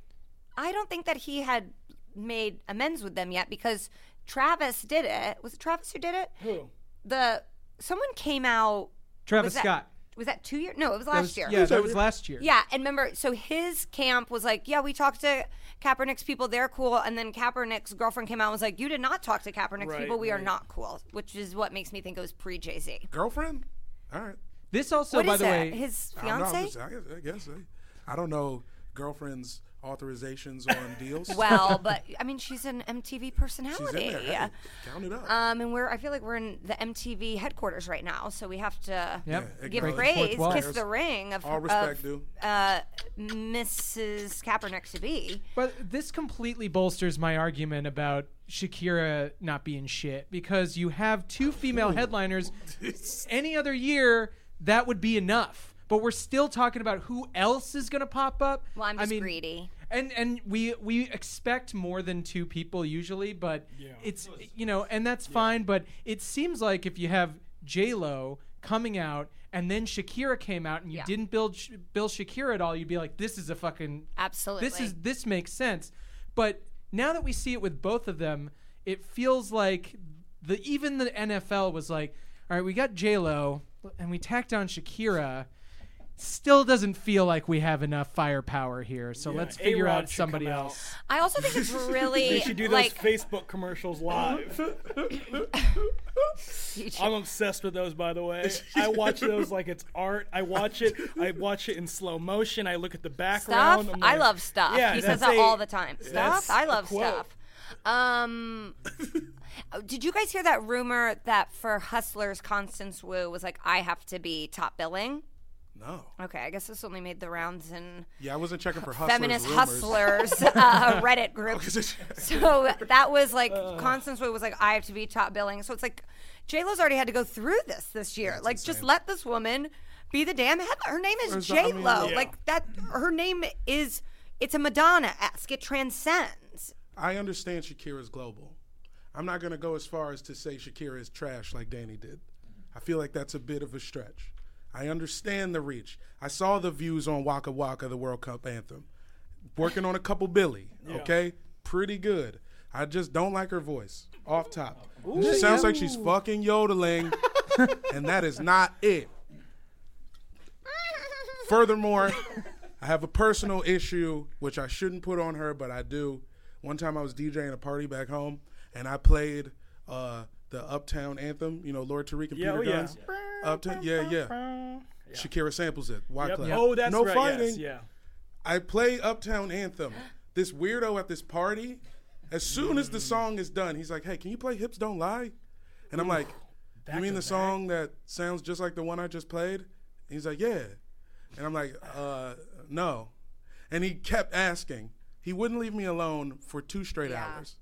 I don't think that he had made amends with them yet because Travis did it. Was it Travis who did it? Who? The someone came out. Travis was that- Scott. Was that two years? No, it was last That was- year. Yeah, that was last year. Yeah, and remember, so his camp was like, yeah, we talked to Kaepernick's people, they're cool, and then Kaepernick's girlfriend came out and was like, you did not talk to Kaepernick's Right, people, we are not cool, which is what makes me think it was pre Jay Z. Girlfriend? All right. This also, What by is the that? way, His I don't know. I'm fiance? just- I guess. I, guess I, I don't know girlfriend's authorizations on (laughs) deals. Well, (laughs) but I mean, she's an MTV personality. She's in personality. there. Hey, count it up. Um, and we're I feel like we're in the MTV headquarters right now, so we have to Yep. Yeah, give praise, kiss the ring of, All of, respect due. uh, Mrs. Kaepernick to be. But this completely bolsters my argument about Shakira not being shit because you have two female headliners. (laughs) Any other year, that would be enough. But we're still talking about who else is going to pop up. Well, I'm I just mean, greedy. And and we we expect more than two people usually, but yeah. it's you know, and that's fine. But it seems like if you have J Lo coming out and then Shakira came out and you Yeah. didn't build Sh- Bill Shakira at all, you'd be like, this is a fucking Absolutely. this is this makes sense. But now that we see it with both of them, it feels like the even the NFL was like, all right, we got J Lo and we tacked on Shakira. Still doesn't feel like we have enough firepower here, so let's figure A-Rod out somebody come out. else. I also think it's (laughs) really They should do those like Facebook commercials live. (laughs) I'm obsessed with those, by the way. (laughs) I watch those like it's art. I watch it. I watch it in slow motion. I look at the background. stuff. I'm I love stuff. Yeah, he says that all the time. Stuff. I love stuff. Um, did you guys hear that rumor that for Hustlers, Constance Wu was like, "I have to be top billing"? No. Okay, I guess this only made the rounds in Yeah, I wasn't checking for hustlers. feminist rumors. hustlers uh, (laughs) Reddit group. So that was like Constance Wu was like, I have to be top billing. So it's like J Lo's already had to go through this this year. like, just let this woman be the damn head. Her name is Where's the- I J mean, Lo. Yeah. Like that. Her name is. It's a Madonna esque. It transcends. I understand Shakira's global. I'm not going to go as far as to say Shakira is trash like Danny did. I feel like that's a bit of a stretch. I understand the reach. I saw the views on Waka Waka, the World Cup anthem. Working on a couple Billy, okay? Pretty good. I just don't like her voice. Off top, she sounds like she's fucking yodeling, (laughs) and that is not it. Furthermore, I have a personal issue which I shouldn't put on her, but I do. One time I was DJing a party back home, and I played uh, the Uptown anthem. You know, Lord Tariq and Yeah, Peter oh, yeah. Gunz. Uptown, yeah, yeah. Shakira samples it. Wyclef. Yep. Oh, that's no right. fighting. Yes, yeah. I play Uptown Anthem. This weirdo at this party, as soon as the song is done, he's like, "Hey, can you play Hips Don't Lie?" And I'm like, "You mean to the song that sounds just like the one I just played?" And he's like, "Yeah." And I'm like, "Uh, no." And he kept asking. He wouldn't leave me alone for two straight Yeah. hours.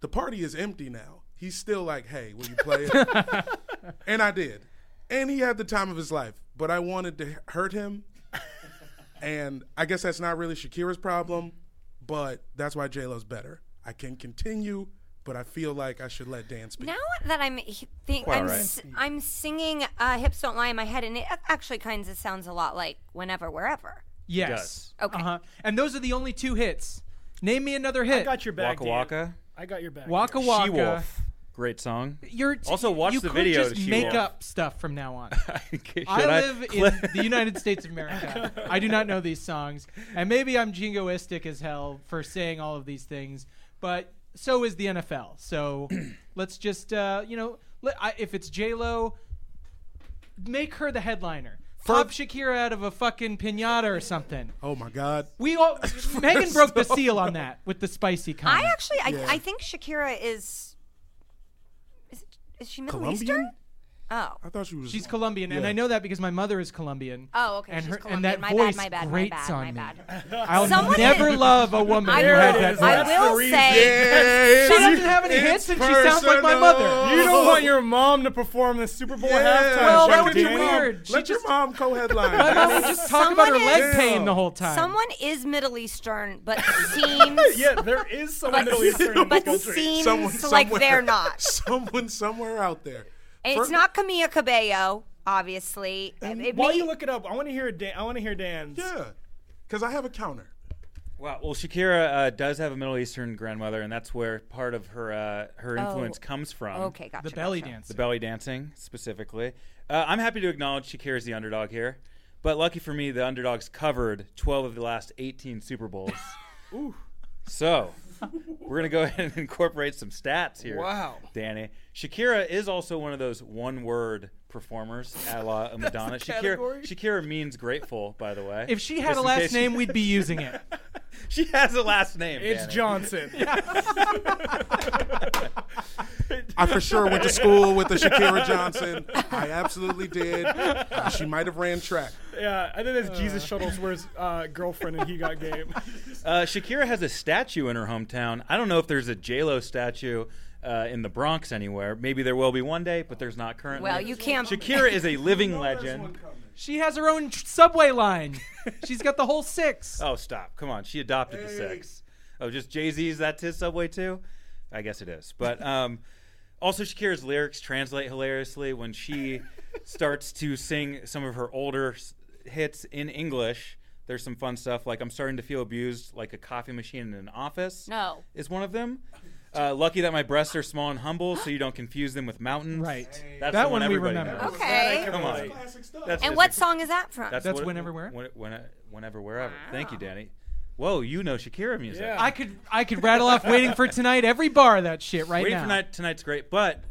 The party is empty now. He's still like, "Hey, will you play it?" (laughs) and I did. And he had the time of his life, but I wanted to hurt him and I guess that's not really Shakira's problem, but that's why J Lo's better. I can continue, but I feel like I should let Dan speak. Now that I'm think I'm all right. s- I'm singing uh, "Hips Don't Lie" in my head, and it actually kind of sounds a lot like "Whenever, Wherever." Yes. Okay. Uh-huh. And those are the only two hits. Name me another hit. I got your back. Waka Dan. Waka. I got your back. Waka Waka. She Wolf. Great song. You're Also, watch you the could video Just to make Wolf. up stuff from now on. (laughs) I live in the United States of America. (laughs) I do not know these songs, and maybe I'm jingoistic as hell for saying all of these things, but so is the NFL. So (clears throat) let's just, uh, you know, let, I, if it's J Lo, make her the headliner. Pop Shakira out of a fucking pinata or something. Oh my God. We all (laughs) Megan broke the seal on that with the spicy comment. I actually, I, Yeah. I think Shakira is. Is, she Middle Colombian? Eastern? Oh. I thought she was. She's Colombian, and Yeah. I know that because my mother is Colombian. Oh, okay. And she's her Colombian. and that my voice bad, my bad, grates my bad, on my me. (laughs) I'll Someone never is- (laughs) love a woman I who will, has it that is. voice. I will the reason. say. She doesn't have any hits, and she sounds like my mother. You don't want your mom to perform the Super Bowl Yeah. halftime Well, show. that would be Dan. weird. She Let just your mom co-headline. my mom would just talk about her Someone leg is- pain the whole time. Someone is Middle Eastern, but (laughs) seems. Yeah, there is someone Middle Eastern in But this country. seems like they're not. Someone somewhere out there. It's not Camila Cabello, obviously. It While may- you look it up, I want to hear Dan. I want to hear Dan's. Yeah, because I have a counter. Wow. Well, Shakira uh, does have a Middle Eastern grandmother, and that's where part of her uh, her influence Oh. comes from. okay, gotcha. the belly gotcha. dance. The belly dancing specifically. Uh, I'm happy to acknowledge Shakira's the underdog here, but lucky for me, the underdogs covered 12 of the last 18 Super Bowls. (laughs) Ooh. So (laughs) we're gonna go ahead and incorporate some stats here. Wow. Danny. Shakira is also one of those one-word performers, a la (laughs) Madonna. Shakira, category? Shakira means grateful, by the way. If she had Just a last case- name, we'd be using it. (laughs) she has a last name. It's Danny. Johnson. (laughs) I for sure went to school with the Shakira Johnson. I absolutely did. Uh, she might have ran track. yeah, I think that's Jesus Shuttlesworth's uh, girlfriend, and he got game. Uh, Shakira has a statue in her hometown. I don't know if there's a J Lo statue uh, in the Bronx anywhere. Maybe there will be one day, but there's not currently. Well, you can't. (laughs) Shakira is a living legend. She has her own tr- subway line. She's got the whole six. (laughs) Oh, stop! Come on, she adopted the six. Oh, just Jay Z's. that his subway too. I guess it is. But um, also, Shakira's lyrics translate hilariously when she (laughs) starts to sing some of her older s- hits in English. There's some fun stuff like "I'm starting to feel abused like a coffee machine in an office." No. is one of them. Uh, lucky that my breasts are small and humble, so you don't confuse them with mountains. Right. That's That the one we everybody remember. knows. Okay. Come on. That's And just what a- song is that from? That's, That's what- Whenever, Where? when- when- whenever, wherever. Thank you, Danny. Whoa, you know Shakira music. Yeah. I could I could rattle off waiting for tonight every bar of that shit right Waiting now. for night tonight's great, but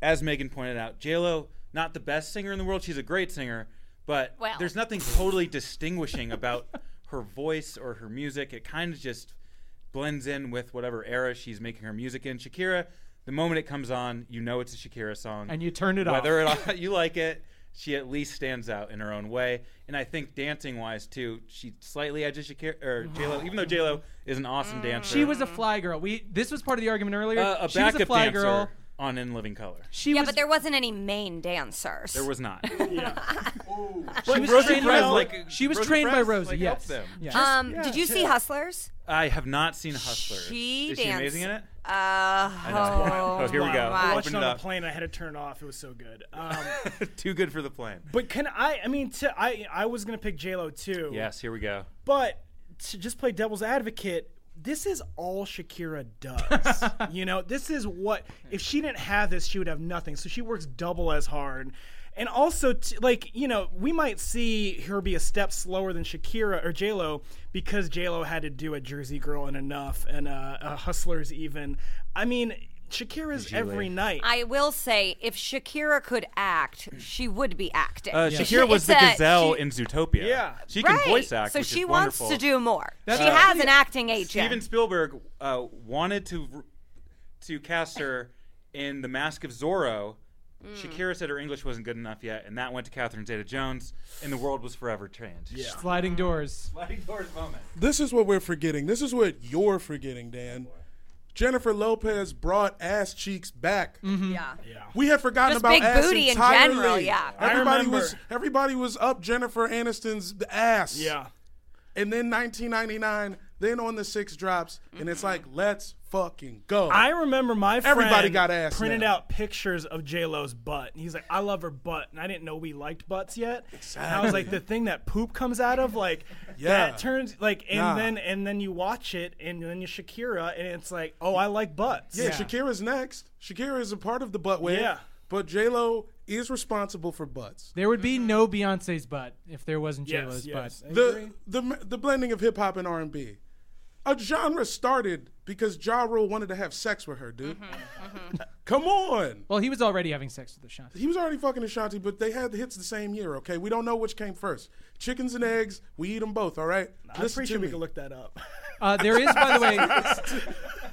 as Megan pointed out, J Lo not the best singer in the world. She's a great singer, but Well. there's nothing totally distinguishing about her voice or her music. It kind of just blends in with whatever era she's making her music in. Shakira, the moment it comes on, you know it's a Shakira song, and you turn it off. whether (laughs) (laughs) you like it. She at least stands out in her own way, and I think dancing wise too, she slightly edges Shakira or (gasps) J Lo. Even though J Lo is an awesome dancer, She was a fly girl. We this was part of the argument earlier. uh, a she was a fly dancer girl. On In Living Color. She yeah, was but there wasn't any main dancers. There was not. (laughs) she was Rosie trained Perez, by like, she was Rosie trained by Perez, Rosie. like, yes. helped them. Yes. Um, did you see Hustlers? I have not seen Hustlers. She Is she danced- amazing in it? Uh, Oh, here we Wow. go. I Wow. watched it on it the up. plane. I had to turn it off. It was so good. (laughs) Um, Too good for the plane. but can I? I mean, to, I I was gonna pick J Lo too. Yes, here we go. But to just play devil's advocate, this is all Shakira does. (laughs) you know, this is what if she didn't have this, she would have nothing. So she works double as hard. And also, t- like you know, we might see her be a step slower than Shakira or J Lo because J Lo had to do a Jersey Girl and enough, and uh, uh, Hustlers even. I mean, Shakira's every night. I will say, if Shakira could act, she would be acting. Uh, She- Shakira was it's the a- gshe, she- in Zootopia. Yeah. she can right. voice act. so which she is wants wonderful. to do more. That's she uh, has an acting agent. Steven Spielberg uh, wanted to to cast her in The Mask of Zorro. Mm. Shakira said her English wasn't good enough yet, and that went to Catherine Zeta-Jones, and the world was forever changed. Yeah. Sliding doors. Sliding doors moment. This is what we're forgetting. This is what you're forgetting, Dan. Jennifer Lopez brought ass cheeks back. Mm-hmm. yeah. yeah, We had forgotten Just about big ass booty in entirely. general, yeah. Everybody was everybody was up Jennifer Aniston's ass. yeah. And then 1999, then on the six drops, and it's like, mm-hmm. let's fucking go. I remember my friend Everybody got ass printed now. out pictures of J Lo's butt. And he's like, I love her butt, and I didn't know we liked butts yet. And I was like, the thing that poop comes out of, like (laughs) Yeah. that turns like, and Nah. then and then you watch it, and then you Shakira, and it's like, oh, I like butts. yeah, Shakira's next. Shakira is a part of the butt wave. Yeah. But J Lo is responsible for butts. There would be mm-hmm. no Beyonce's butt if there wasn't J Yes, Lo's yes. butt. The the the blending of hip hop and R and B. A genre started because Ja Rule wanted to have sex with her, dude. Come on. Well, he was already having sex with Ashanti. He was already fucking Ashanti, but they had the hits the same year, okay? We don't know which came first. Chickens and eggs, we eat them both, all right? I'm Listen pretty sure we can look that up. Uh, there is, by the way,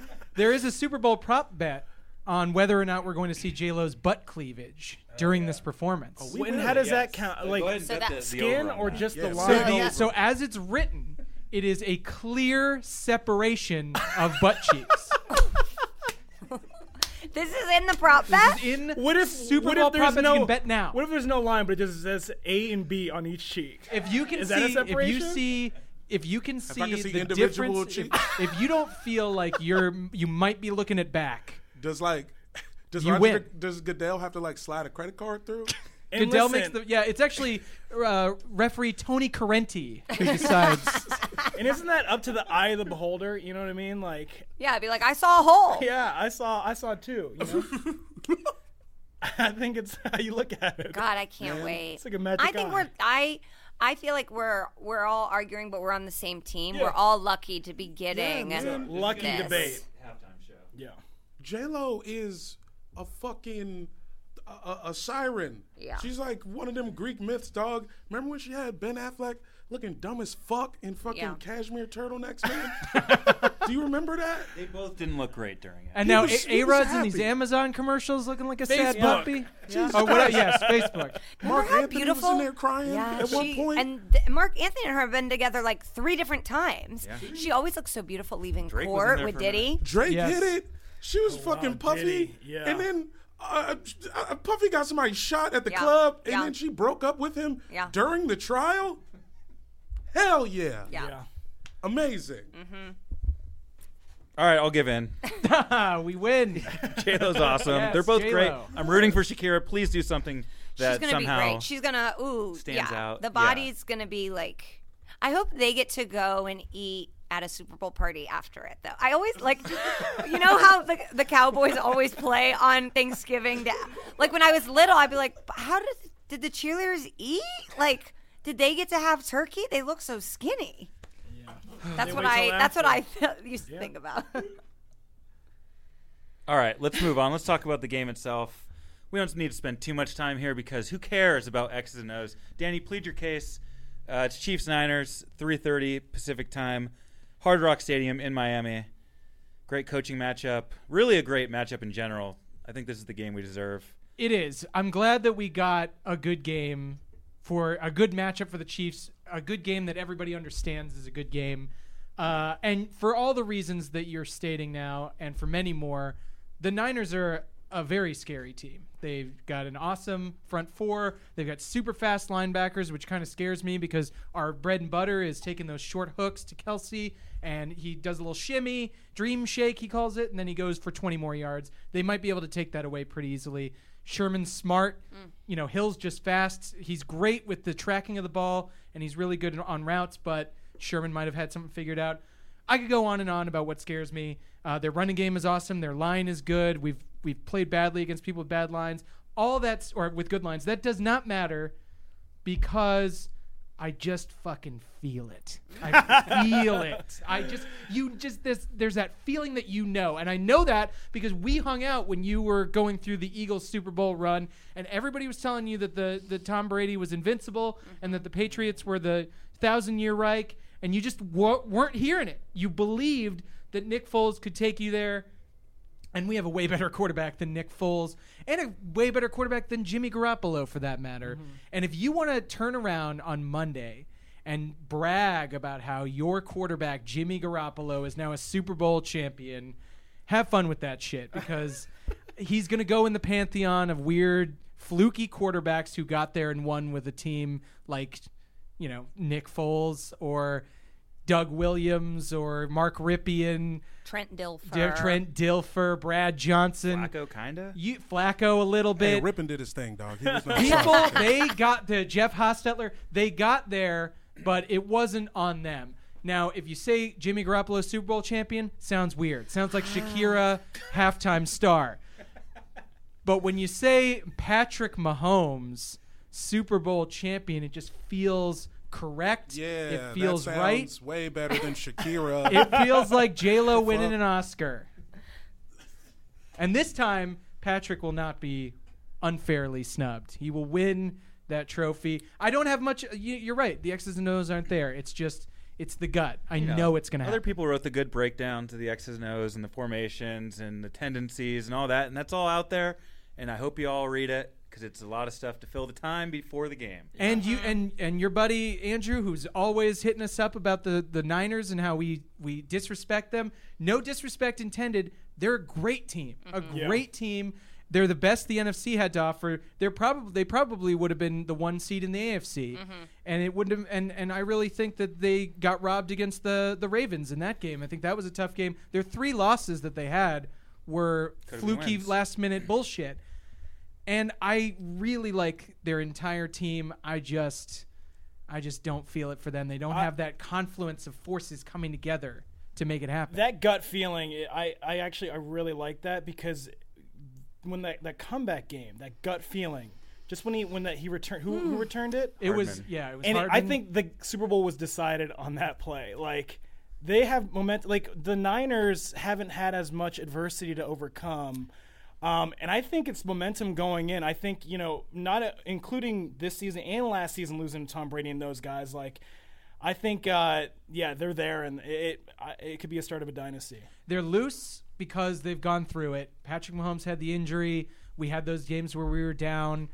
(laughs) there is a Super Bowl prop bet on whether or not we're going to see J Lo's butt cleavage during this performance. and how does that count? Like So that- skin or just the Yeah, so, line? the, so as it's written, it is a clear separation of butt cheeks. (laughs) This is in the prop bet. In What if Super what Bowl if there's prop bet, no you can bet now. What if there's no line, but it just says A and B on each cheek? if you can Is see, that a if you separation? see, if you can see, I can see the individual difference, if, cheeks. if you don't feel like you're, you might be looking at back. Does like (laughs) does You Roger, win. does Goodell have to like slide a credit card through? (laughs) And Goodell listen, makes the yeah. It's actually uh, referee Tony Corrente who (laughs) decides. and isn't that up to the eye of the beholder? You know what I mean? Like, Yeah, I'd be like, I saw a hole. (laughs) yeah, I saw, I saw two. You know? (laughs) I think it's how you look at it. God, I can't wait. It's like a magic I think eye. we're I I feel like we're we're all arguing, but we're on the same team. Yeah. We're all lucky to be getting. man. Lucky this. debate. Halftime show. Yeah. J Lo is a fucking a, a, a siren. Yeah. She's like one of them Greek myths, dog. Remember when she had Ben Affleck looking dumb as fuck in fucking Yeah. cashmere turtlenecks, man? (laughs) Do you remember that? They both didn't look great during it. And He now was- A he was Rod's in these. Amazon commercials looking like a sad Facebook. puppy. Oh, what, yes, (laughs) Facebook. Mark how Anthony beautiful? was in there crying Yeah, at one point. And th- Marc Anthony and her have been together like three different times. Yeah. She always looks so beautiful leaving Drake court with for a minute. Diddy. Drake Yes. hit it. She was oh, fucking puffy. Yeah. And then uh, uh, Puffy got somebody shot at the Yeah, club, and yeah. then she broke up with him Yeah. during the trial. Hell yeah. Yeah. Yeah. Amazing. All right, I'll give in. (laughs) (laughs) We win. J Lo's awesome. Yes, They're both great. J-Lo. I'm rooting for Shakira. Please do something that She's gonna somehow. be great. She's gonna ooh stands yeah. out. The Yeah. body's gonna be like. I hope they get to go and eat at a Super Bowl party after it, though. I always like, you know how the, the Cowboys always play on Thanksgiving. Day? Like when I was little, I'd be like, how did did the cheerleaders eat? Like, did they get to have turkey? They look so skinny. That's what I. That's what I after. th- (laughs) used to think about. All right, let's move on. Let's talk about the game itself. We don't need to spend too much time here because who cares about X's and O's? Danny, plead your case. Uh, it's Chiefs Niners, 3:30 Pacific time, Hard Rock Stadium in Miami. Great coaching matchup. Really a great matchup in general. I think this is the game we deserve. It is. I'm glad that we got a good game for a good matchup for the Chiefs, a good game that everybody understands is a good game. Uh, and for all the reasons that you're stating now, and for many more, the Niners are a very scary team. They've got an awesome front four. They've got super fast linebackers, which kind of scares me because our bread and butter is taking those short hooks to Kelce, and he does a little shimmy, dream shake, he calls it, and then he goes for 20 more yards. They might be able to take that away pretty easily. Sherman's smart. Mm. You know, Hill's just fast. He's great with the tracking of the ball, and he's really good on routes, but Sherman might have had something figured out. I could go on and on about what scares me. Uh, their running game is awesome. Their line is good. We've we've played badly against people with bad lines. All that's or with good lines. That does not matter because I just fucking feel it. I feel it. I just you just this there's that feeling that you know, and I know that because we hung out when you were going through the Eagles Super Bowl run, and everybody was telling you that the the Tom Brady was invincible and that the Patriots were the thousand year Reich, and you just wa- weren't hearing it. You believed that Nick Foles could take you there and we have a way better quarterback than Nick Foles, and a way better quarterback than Jimmy Garoppolo, for that matter. Mm-hmm. And if you want to turn around on Monday and brag about how your quarterback Jimmy Garoppolo is now a Super Bowl champion, have fun with that shit because (laughs) he's going to go in the pantheon of weird, fluky quarterbacks who got there and won with a team like, you know, Nick Foles or. Doug Williams or Mark Rypien, Trent Dilfer. Dear Trent Dilfer, Brad Johnson, Flacco, kinda. you, Flacco a little Hey, bit. Rypien did his thing, dog. He was not People, they got the Jeff Hostetler. They got there, but it wasn't on them. Now, if you say Jimmy Garoppolo Super Bowl champion, sounds weird. Sounds like Shakira (gasps) halftime star. But when you say Patrick Mahomes Super Bowl champion, it just feels correct. Yeah, it feels that right. Way better than (laughs) Shakira. It feels like J Lo winning an Oscar. And this time, Patrick will not be unfairly snubbed. He will win that trophy. I don't have much. You, you're right. The X's and O's aren't there. It's just it's the gut. I You know, it's gonna happen. Other people wrote the good breakdown to the X's and O's and the formations and the tendencies and all that, and that's all out there. And I hope you all read it because it's a lot of stuff to fill the time before the game. And you uh-huh. and and your buddy Andrew, who's always hitting us up about the the Niners and how we we disrespect them. No disrespect intended. They're a great team, a mm-hmm. great team. They're the best the NFC had to offer. They're probably they probably would have been the one seed in the AFC, mm-hmm. and it wouldn't have. And and I really think that they got robbed against the the Ravens in that game. I think that was a tough game. Their three losses that they had were Could've been fluky wins. last minute bullshit and I really like their entire team. I just, I just don't feel it for them. They don't have that confluence of forces coming together to make it happen. that gut feeling i i actually i really like that because when that, that comeback game that gut feeling just when he when that he returned who, who hmm. returned it it was, yeah, it was. and it, I think the Super Bowl was decided on that play. Like they have momentum. Like the Niners haven't had as much adversity to overcome. Um, and I think it's momentum going in. I think you know, not uh, including this season and last season, losing to Tom Brady and those guys. Like, I think, uh, yeah, they're there, and it it, it could be a start of a dynasty. they're loose because they've gone through it. Patrick Mahomes had the injury. We had those games where we were down.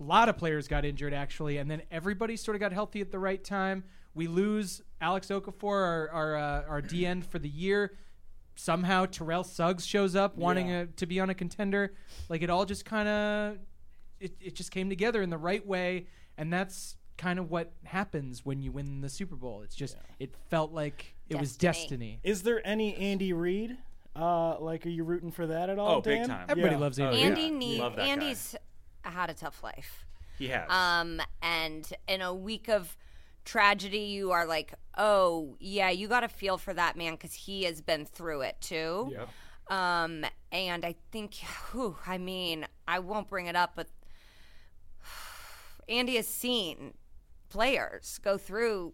A lot of players got injured actually, and then everybody sort of got healthy at the right time. We lose Alex Okafor, our our, uh, our D end for the year. Somehow Terrell Suggs shows up wanting Yeah. a, to be on a contender. Like it all just kind of it, it just came together in the right way, and that's kind of what happens when you win the Super Bowl. It's just it felt like it was Destiny. destiny. Is there any Andy Reid? Uh, like, are you rooting for that at all? Oh, big time. Everybody Yeah. loves Oh, Andy. yeah. Andy need Love that guy. Andy's had a tough life. He has. Um, and in a week of tragedy, you are like, oh yeah, you got to feel for that man because he has been through it too. Yep. Um, and I think, whew, I mean, I won't bring it up, but (sighs) Andy has seen players go through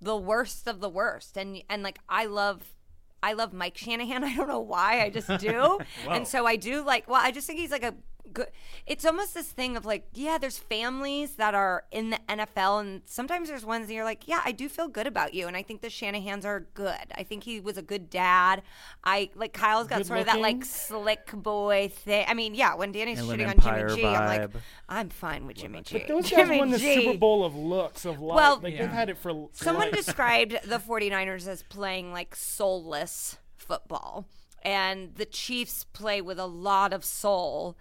the worst of the worst, and and like I love. I love Mike Shanahan. (laughs) I don't know why. I just do. (laughs) and so I do like, well, I just think he's like a good. It's almost this thing of like, yeah, there's families that are in the NFL, and sometimes there's ones that you're like, yeah, I do feel good about you. And I think the Shanahans are good. I think he was a good dad. I like Kyle's got Good sort of that like slick boy thing. I mean, yeah, when Danny's Inland shooting on Empire Jimmy G, I'm like. I'm fine with Jimmy G. But those (laughs) guys Jimmy won the G. Super Bowl of looks of life. Well, like Yeah. they've had it for Someone life. described the 49ers as playing like soulless football, and the Chiefs play with a lot of soul.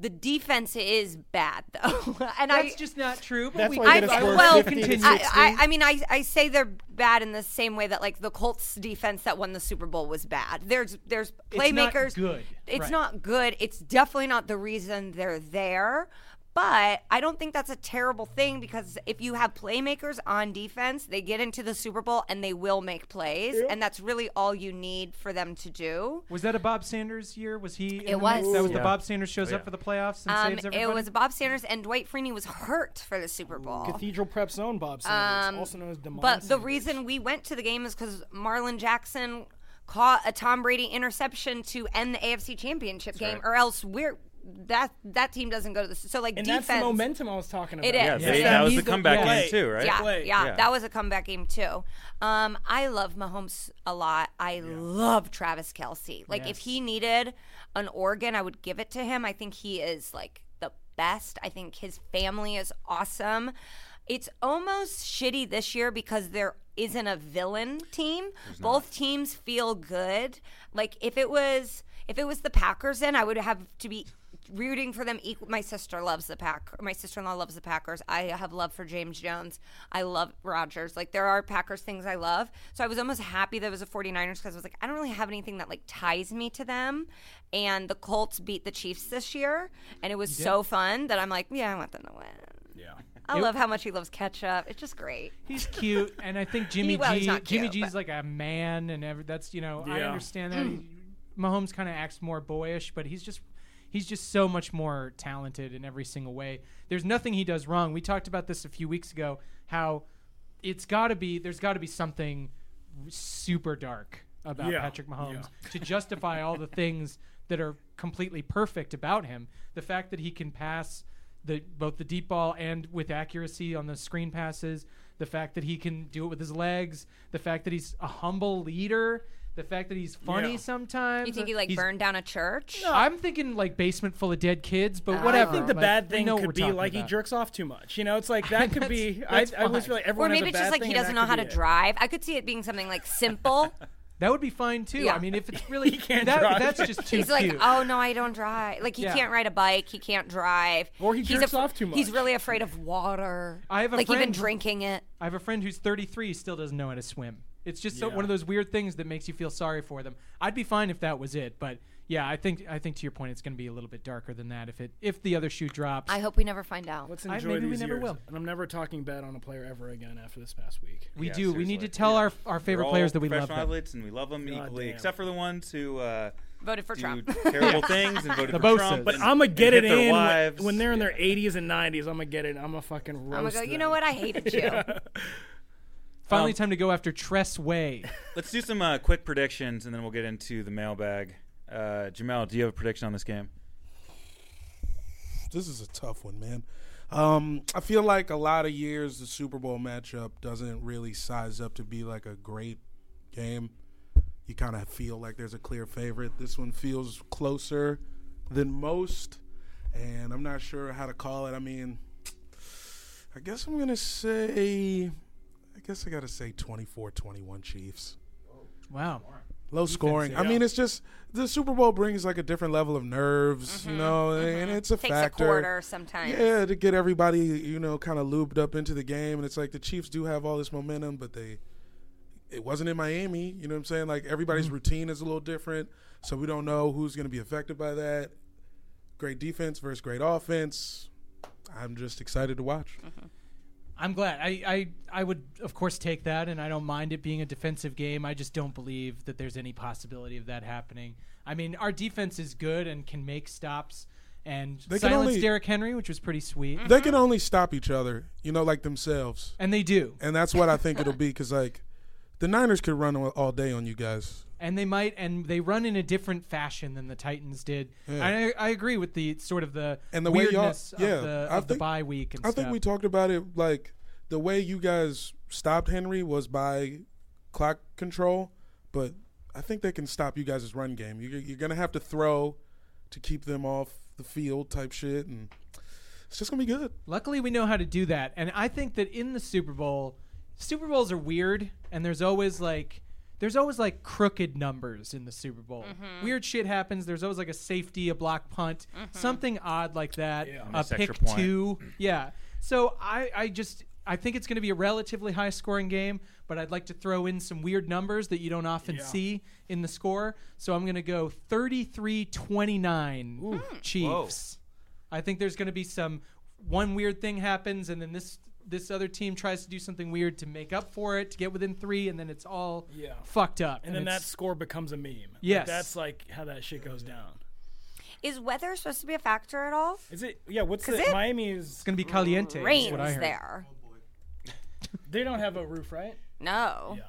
The defense is bad though, (laughs) and I That's just not true. But That's we why can- they get a I, score well, continue. I, I, I mean, I, I say they're bad in the same way that like the Colts defense that won the Super Bowl was bad. There's there's playmakers. It's not playmakers. good. It's Right. not good. It's definitely not the reason they're there. But I don't think that's a terrible thing because if you have playmakers on defense, they get into the Super Bowl and they will make plays, and that's really all you need for them to do. Was that a Bob Sanders year? Was he? It the was. mix? That was the Bob Sanders shows Oh, up for the playoffs and Um, saves everybody. it was Bob Sanders and Dwight Freeney was hurt for the Super Bowl. Cathedral Prep Zone Bob Sanders, also known as Demond Um, But the reason we went to the game is because Marlin Jackson caught a Tom Brady interception to end the AFC Championship game, right. or else we're that that team doesn't go to the so like and defense. that's the momentum I was talking about. It is. Yeah, they, that that was the needs to comeback play. game too, right? Yeah, yeah, Yeah. that was a comeback game too. Um, I love Mahomes a lot. I love Travis Kelce. Like if he needed an organ, I would give it to him. I think he is like the best. I think his family is awesome. It's almost shitty this year because there isn't a villain team. Both teams feel good. Like if it was if it was the Packers in, I would have to be rooting for them equal. My sister loves the pack. My sister-in-law loves the Packers. I have love for James Jones. I love Rodgers. Like there are Packers things I love. So I was almost happy there was a 49ers because I was like, I don't really have anything that like ties me to them. And the Colts beat the Chiefs this year, and it was so fun that I'm like, yeah, I want them to win. Yeah. I love how much he loves ketchup. It's just great. He's cute, and I think (laughs) Jimmy well, G. not Jimmy cute, G's but- like a man, and every, that's you know I understand that. Mm. He- Mahomes kind of acts more boyish, but he's just he's just so much more talented in every single way. There's nothing he does wrong. We talked about this a few weeks ago. How it's got to be there's got to be something super dark about Yeah. Patrick Mahomes to justify all the things that are completely perfect about him. The fact that he can pass the both the deep ball and with accuracy on the screen passes, the fact that he can do it with his legs, the fact that he's a humble leader, the fact that he's funny Yeah. sometimes. You think he like He's- burned down a church? No, I'm thinking like basement full of dead kids, but I whatever. I think the Like, bad we thing know what could we're be talking like he about. jerks off too much. You know, it's like (laughs) that could be. I, that's I always fine. feel like Or everyone maybe has a it's just bad like thing he and doesn't that know how to be it. drive. I could see it being something like simple. (laughs) That would be fine too. Yeah. I mean, if it's (laughs) really He can't that, drive. that's just too He's like, cute. oh no, I don't drive. Like he Yeah. can't ride a bike. He can't drive. Or he He's jerks af- off too He's much. really afraid of water. I have a like even friend- drinking it. I have a friend who's 33 still doesn't know how to swim. It's just so, Yeah. one of those weird things that makes you feel sorry for them. I'd be fine if that was it, but yeah, I think I think to your point, it's going to be a little bit darker than that if it if the other shoe drops. I hope we never find out. Let's I- enjoy maybe we these never years. will. And I'm never talking bad on a player ever again after this past week. we Yeah, do. We need to seriously. tell our our They're favorite all players that we love. professional Them. athletes, and we love them God equally, damn. except for the ones who uh, Voted for do Trump. (laughs) terrible (laughs) things and voted The for Bosas. Trump. But and- I'm gonna get and it their in when- wives. when they're in their 80s and 90s. I'm gonna get it. I'm gonna fucking roast I'm gonna go. You them. know what? I hated (laughs) you. Finally, Um, time to go after Tress Way. (laughs) Let's do some uh, quick predictions, and then we'll get into the mailbag. Uh, Jamel, do you have a prediction on this game? This is a tough one, man. Um, I feel like a lot of years the Super Bowl matchup doesn't really size up to be like a great game. You kind of feel like there's a clear favorite. This one feels closer than most, and I'm not sure how to call it. I mean, I guess I'm gonna say, I guess I gotta say 24-21 Chiefs. Wow. Low scoring. I mean, it's just the Super Bowl brings like a different level of nerves, you mm-hmm. know, mm-hmm. and it's a Takes factor. a quarter sometimes. Yeah, to get everybody, you know, kind of looped up into the game, and it's like the Chiefs do have all this momentum, but they, it wasn't in Miami. You know what I'm saying? Like everybody's Mm-hmm. routine is a little different, so we don't know who's going to be affected by that. Great defense versus great offense. I'm just excited to watch. Mm-hmm. Mm-hmm. I'm glad. I, I I would of course take that, and I don't mind it being a defensive game. I just don't believe that there's any possibility of that happening. I mean, our defense is good and can make stops and They can silence only- Derrick Henry, which was pretty sweet, Mm-hmm. They can only stop each other, you know, like themselves, and they do. and that's what I think it'll be. Because like, the Niners could run all day on you guys. And they might and they run in a different fashion than the Titans did. Yeah. I, I agree with the sort of the And the way y'all- yeah, of, the, I of the bye week and stuff. I stuff. think we talked about it like the way you guys stopped Henry was by clock control, but I think they can stop you guys' run game. You're, you're gonna have to throw to keep them off the field, type shit, and it's just gonna be good. Luckily, we know how to do that, and I think that in the Super Bowl, Super Bowls are weird, and there's always like there's always like crooked numbers in the Super Bowl. Mm-hmm. Weird shit happens. There's always like a safety, a block punt, mm-hmm. something odd like that, Yeah. a pick two. Yeah. So I I just I think it's going to be a relatively high scoring game, but I'd like to throw in some weird numbers that you don't often Yeah. see in the score. So I'm going to go 33-29 hmm. Chiefs. I think there's going to be some one weird thing happens, and then this this other team tries to do something weird to make up for it to get within three, and then it's all Yeah. fucked up. And then that score becomes a meme. Like, Yes. that's like how that shit goes down. Is weather supposed to be a factor at all? Is it? Yeah. what's the it Miami is? it's gonna be caliente. is Rains what I heard. there. Oh, (laughs) they don't have a roof, right? No. Yeah.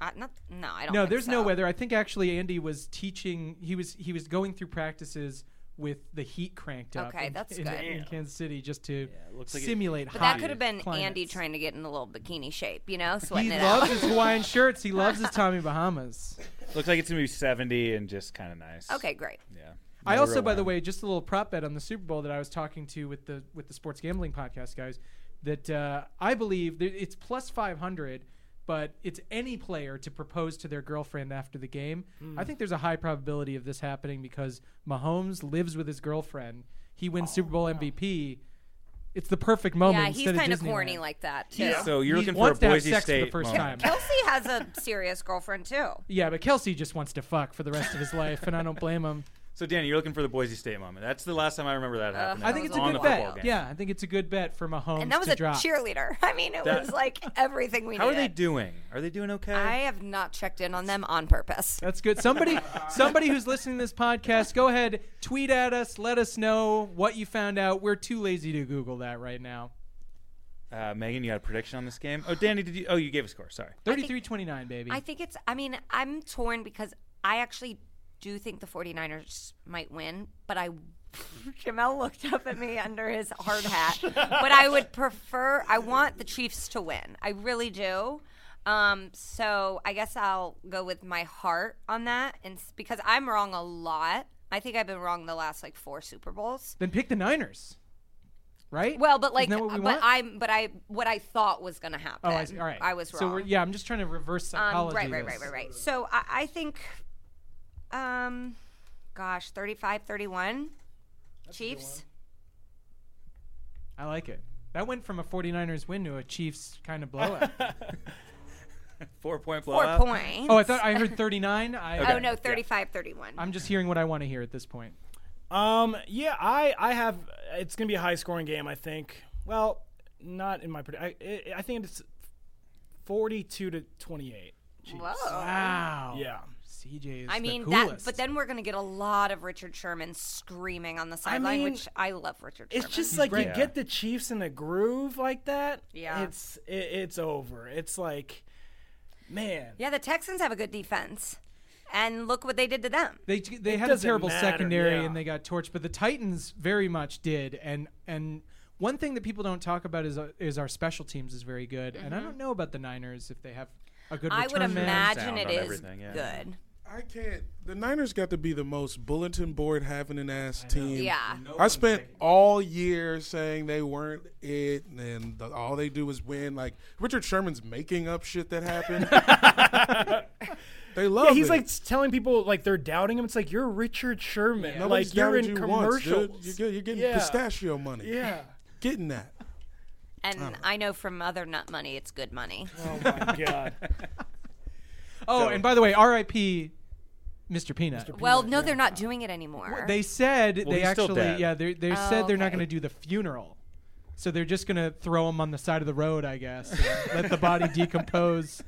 I, not, no, I don't. No, think there's no weather. I think actually Andy was teaching. He was he was going through practices with the heat cranked up. Okay, in, that's in, good. in Kansas City just to looks like it- simulate But hot that could have been climates. Andy trying to get in a little bikini shape, you know, He sweating it loves out. his Hawaiian (laughs) shirts. He loves his Tommy Bahamas. Looks like it's gonna be 70 and just kind of nice. okay, great. Yeah. I also, by the way, just a little prop bet on the Super Bowl that I was talking to with the with the sports gambling podcast guys. That uh, I believe that it's plus five hundred, but it's any player to propose to their girlfriend after the game. Hmm. I think there's a high probability of this happening because Mahomes lives with his girlfriend. He wins Super Bowl MVP. It's the perfect moment. yeah, he's instead kind of of corny Disneyland. like that too. Yeah. So you're He looking for a wants to have Boise sex for the first moment. time. Kelce has a serious girlfriend too. Yeah, but Kelce just wants to fuck for the rest of his life, and I don't blame him. So Danny, you're looking for the Boise State moment. That's the last time I remember that happening. I think it's a good bet. game. Yeah, I think it's a good bet for Mahomes And that was to a drop. cheerleader. (laughs) I mean, it That- was like everything we needed. How are they doing? Are they doing okay? I have not checked in on them on purpose. That's good. Somebody, (laughs) somebody who's listening to this podcast, go ahead, tweet at us, let us know what you found out. We're too lazy to Google that right now. Uh, Megan, you got a prediction on this game? Oh, Danny, did you? Oh, you gave a score. Sorry. 33-29, baby. I think it's, I mean, I'm torn because I actually do think the 49ers might win, but I. (laughs) Jamel looked up at me under his hard hat. but I would (laughs) prefer, I want the Chiefs to win. I really do. Um, so I guess I'll go with my heart on that, and because I'm wrong a lot. I think I've been wrong the last like four Super Bowls. then pick the Niners. Right? Well, but like, Isn't that what we but want? I'm, but I, what I thought was going to happen. oh, I see. All right. I was wrong. So yeah, I'm just trying to reverse psychology. Um, right, right, right, right, right. So I, I think, um, gosh, 35 31. Chiefs. I like it. That went from a 49ers win to a Chiefs kind of blowout. (laughs) Four point Four blowout. Four points. oh, I thought I heard 39. I, Oh, no, 35 31. I'm just hearing what I want to hear at this point. Um. Yeah. I. I have. It's gonna be a high scoring game. I think. Well, not in my. predi- I. I- I think it's forty-two to twenty-eight. Chiefs. Whoa. Wow. Yeah. CJ is I the mean that, but then we're gonna get a lot of Richard Sherman screaming on the sideline, mean, which I love Richard Sherman. It's just like great. you get the Chiefs in a groove like that. Yeah. It's it, it's over. It's like, man. yeah, the Texans have a good defense, and look what they did to them. They they It had a terrible matter, secondary yeah. and they got torched, but the Titans very much did. And and one thing that people don't talk about is uh, is our special teams is very good. And I don't know about the Niners if they have a good. Mm-hmm. I would return man. imagine Sound it on is everything, yeah. good. I can't. The Niners got to be the most bulletin board having an ass team. Yeah. I spent all year saying they weren't it, and the, all they do is win. Like Richard Sherman's making up shit that happened. (laughs) they love Yeah, he's it. like telling people like they're doubting him. It's like you're Richard Sherman. Nobody's like you're in you once, commercials. You're, good. You're getting Yeah. pistachio money. Yeah. Getting that. And I know from other nut money, it's good money. Oh my god. (laughs) (laughs) Oh, So- and by the way, R.I.P. Mr. Peanut. Well, no, they're not doing it anymore. They said Well, they he's still actually dead. yeah they they Oh, said they're not okay. going to do the funeral. So they're just going to throw him on the side of the road, I guess. and (laughs) let the body decompose.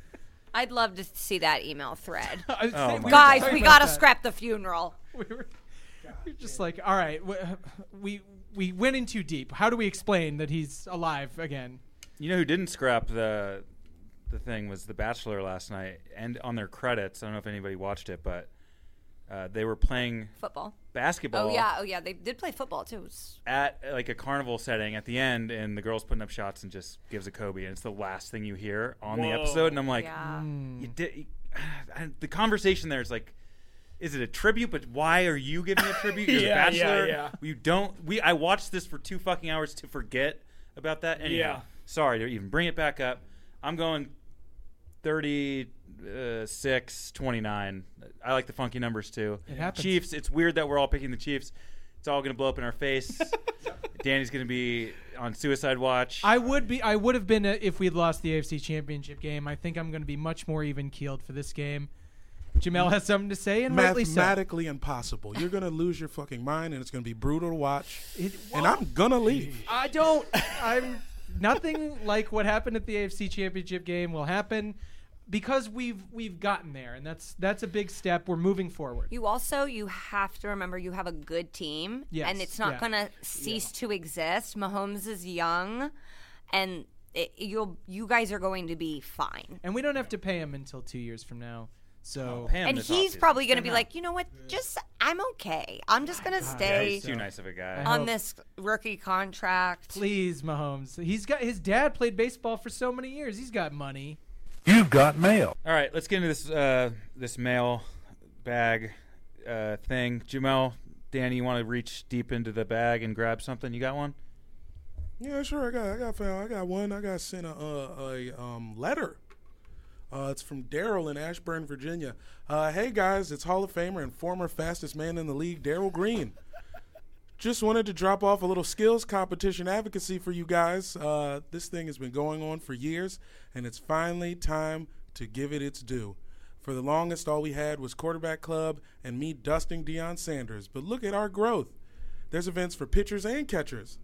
I'd love to see that email thread. (laughs) I was Oh saying- my Guys, talking we about gotta that. scrap the funeral. (laughs) we were, we were just like, all right, we, we we went in too deep. How do we explain that he's alive again? You know who didn't scrap the the thing was The Bachelor last night, and on their credits, I don't know if anybody watched it, but uh, they were playing Football. basketball Oh yeah, oh yeah. They did play football too. At like a carnival setting at the end, and the girl's putting up shots and just gives a Kobe, and it's the last thing you hear on the episode, and I'm like, Yeah. you did. You, (sighs) I, the conversation there is like. Is it a tribute? But why are you giving a (laughs) tribute? You're Yeah, the bachelor. yeah. You don't. We. I watched this for two fucking hours to forget about that. Anyhow, Yeah. sorry to even bring it back up. I'm going 36, 29. I like the funky numbers too. It happens. Chiefs. It's weird that we're all picking the Chiefs. It's all going to blow up in our face. (laughs) Danny's going to be on suicide watch. I would be. I would have been uh, if we'd lost the AFC Championship game. I think I'm going to be much more even keeled for this game. Jamel has something to say, and rightly so. Mathematically impossible. You're gonna lose your fucking mind, and it's gonna be brutal to watch. It- and I'm gonna leave. I don't. I'm nothing like what happened at the AFC Championship game will happen because we've we've gotten there, and that's that's a big step. We're moving forward. You also you have to remember you have a good team, Yes, and it's not yeah. gonna cease to exist. Mahomes is young, and it, you'll you guys are going to be fine. And we don't have to pay him until two years from now. So oh, Pay And he's probably gonna be him like, you know what? Just I'm okay. I'm just gonna Yeah, stay he's too nice of a guy. On this rookie contract. please, Mahomes. He's got his dad played baseball for so many years. He's got money. You've got mail. All right, let's get into this uh, this mail bag uh, thing. Jamel, Danny, you want to reach deep into the bag and grab something? You got one? Yeah, sure. I got, I got, I got one. I got sent a, a, a um, letter. Uh, it's from Darrell in Ashburn, Virginia. Uh, hey guys, it's Hall of Famer and former fastest man in the league, Darrell Green. Just wanted to drop off a little skills competition advocacy for you guys. Uh, this thing has been going on for years, and it's finally time to give it its due. For the longest, all we had was quarterback club and me dusting Deion Sanders. But look at our growth. There's events for pitchers and catchers.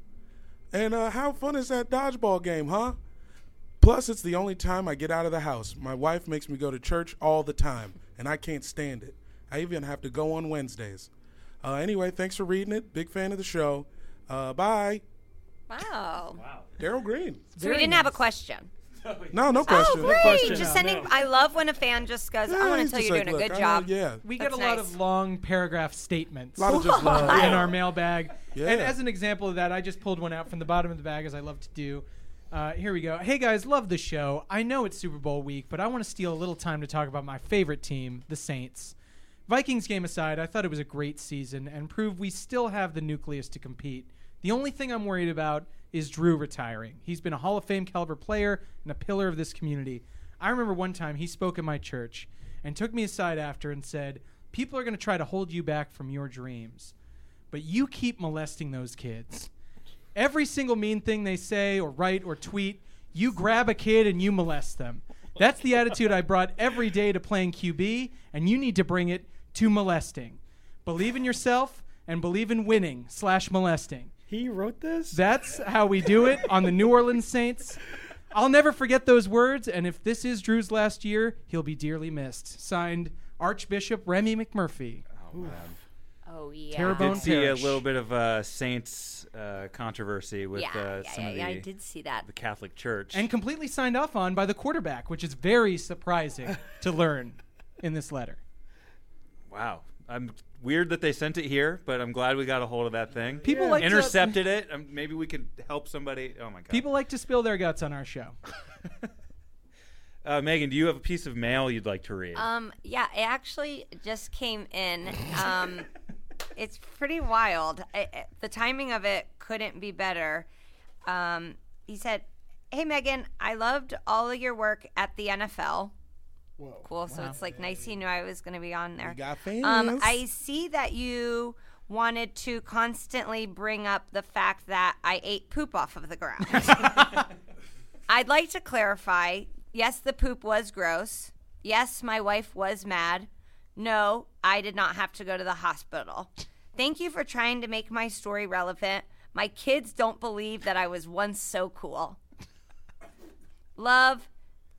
And uh, how fun is that dodgeball game, huh? Plus, it's the only time I get out of the house. My wife makes me go to church all the time, and I can't stand it. I even have to go on Wednesdays. Uh, anyway, thanks for reading it. Big fan of the show. Uh, bye. Wow. Wow. Darrell Green. So we didn't have a question. No, no question. Oh, great! question. Just sending. no. I love when a fan just goes, "I want to tell just you're like, doing a good I job." know- yeah. We get That's a lot of long paragraph statements. A lot of just (laughs) love. in our mailbag. Yeah. And as an example of that, I just pulled one out from the bottom of the bag, as I love to do. Uh, here we go. Hey guys, love the show. I know it's Super Bowl week, but I want to steal a little time to talk about my favorite team, the Saints. Vikings game aside, I thought it was a great season and proved we still have the nucleus to compete. The only thing I'm worried about is Drew retiring. He's been a Hall of Fame caliber player and a pillar of this community. I remember one time he spoke at my church and took me aside after and said, People are going to try to hold you back from your dreams, but you keep molesting those kids. Every single mean thing they say or write or tweet, you grab a kid and you molest them. That's the attitude I brought every day to playing QB, and you need to bring it to molesting. Believe in yourself and believe in winning slash molesting. He wrote this. That's how we do it on the New Orleans Saints. I'll never forget those words, and if this is Drew's last year, he'll be dearly missed. Signed, Archbishop Remy McMurphy. Oh man. Oh yeah. Terrebonne Did see a little bit of uh, Saints uh, controversy with yeah, uh, yeah, some yeah, of the, yeah, I did see that. the Catholic Church. And completely signed off on by the quarterback, which is very surprising (laughs) to learn in this letter. Wow, I'm weird that they sent it here, but I'm glad we got a hold of that thing. People like to- intercepted it. Um, maybe we could help somebody. Oh my god. People like to spill their guts on our show. (laughs) Uh, Megan, do you have a piece of mail you'd like to read? Um, yeah, it actually just came in. Um, it's pretty wild. I, I- the timing of it couldn't be better. Um, he said, "Hey Megan, I loved all of your work at the NFL. Cool. So it's like nice he knew I was going to be on there. We got fans. Um, I see that you wanted to constantly bring up the fact that I ate poop off of the ground. (laughs) I'd like to clarify yes, the poop was gross. Yes, my wife was mad. No, I did not have to go to the hospital. Thank you for trying to make my story relevant. My kids don't believe that I was once so cool. Love,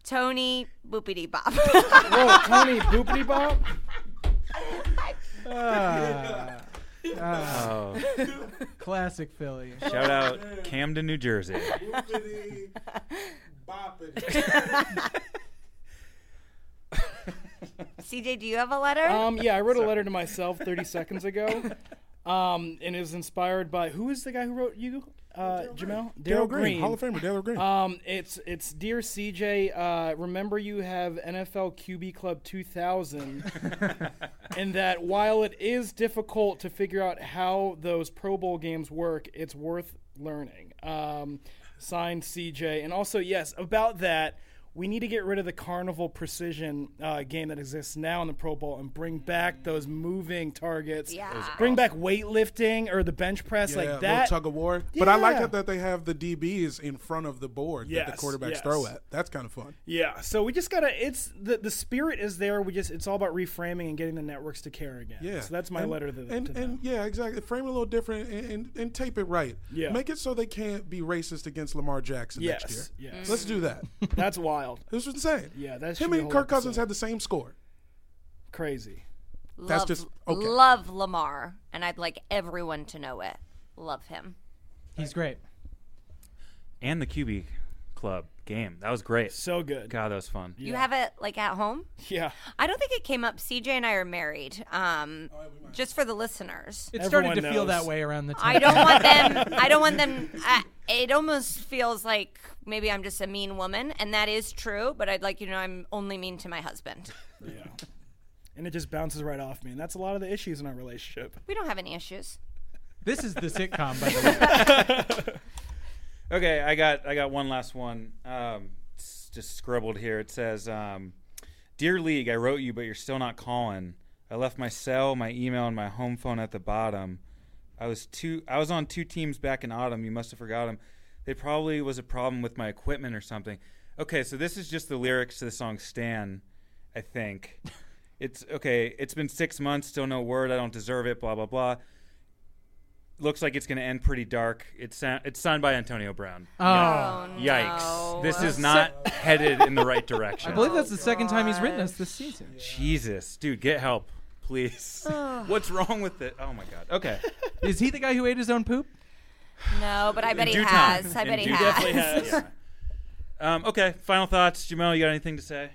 Tony Boopity Bop. (laughs) Whoa, Tony (laughs) Boopity Bop. (laughs) oh, Classic Philly. shout out Camden, New Jersey. Boopity, boppity. CJ, do you have a letter? Um, yeah, I wrote a letter to myself 30 seconds ago, um, and it was inspired by who is the guy who wrote you, uh, Jamel? Darrell Green, Hall of Famer, Darrell Green. Um, it's it's dear CJ. Uh, remember you have NFL QB Club 2000, and (laughs) that while it is difficult to figure out how those Pro Bowl games work, it's worth learning. Um, signed CJ, and also yes, about that. We need to get rid of the carnival precision uh, game that exists now in the Pro Bowl and bring back those moving targets. Yeah. Bring back weightlifting or the bench press Yeah, like little that. tug of war. But I like Yeah. it that they have the DBs in front of the board that the Yes, quarterbacks yes. throw at. That's kind of fun. Yeah, so we just gotta. It's the the spirit is there. We just it's all about reframing and getting the networks to care again. Yeah. so that's my and, letter to, the, and to and yeah, exactly. Frame it a little different and, and, and tape it right. Yeah. Make it so they can't be racist against Lamar Jackson Yes, next year. yes. Let's do that. That's wild, This was insane. Yeah, that's him and whole Kirk Cousins had the same score. crazy. That's love, just- okay. love Lamar, and I'd like everyone to know it. Love him. He's great. And the QB club game. That was great. So good. God, that was fun. You have it like at home? Yeah, I don't think it came up. CJ and I are married. Um, just for the listeners. It started Everyone to feel knows. that way around the time. I don't want (laughs) them. I don't want them. I, it almost feels like maybe I'm just a mean woman, and that is true. But I'd like you to know I'm only mean to my husband. yeah. And it just bounces right off me, and that's a lot of the issues in our relationship. We don't have any issues. This is the sitcom, by the (laughs) way. Okay, I got I got one last one. Um, it's just scribbled here. It says, um, "Dear League, I wrote you, but you're still not calling. I left my cell, my email, and my home phone at the bottom. I was two. I was on two teams back in autumn. You must have forgot them. They probably was a problem with my equipment or something. Okay, so this is just the lyrics to the song "Stan." I think (laughs) it's okay. It's been six months, still no word. I don't deserve it. Blah blah blah. Looks like it's going to end pretty dark. It's sa- it's signed by Antonio Brown. Oh. Oh, Yikes. no. This is not headed in the right direction. (laughs) I believe that's the second time he's written us this season. Jesus. Dude, get help, please. (sighs) (laughs) What's wrong with it? Oh my god. Okay. Is he the guy who ate his own poop? No, but I bet he due time. has. I In bet he due- has. Definitely has. (laughs) Um, okay, final thoughts. Jamel, you got anything to say?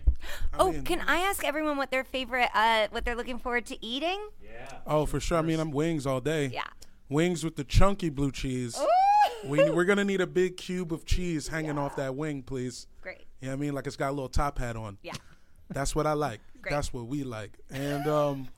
Oh, mean- can I ask everyone what their favorite, uh, what they're looking forward to eating? Oh, for sure. I mean, I'm wings all day. Yeah. Wings with the chunky blue cheese. We, we're gonna need a big cube of cheese hanging off that wing, please. Great. You know what I mean? Like it's got a little top hat on. Yeah. That's what I like. Great. That's what we like. And um,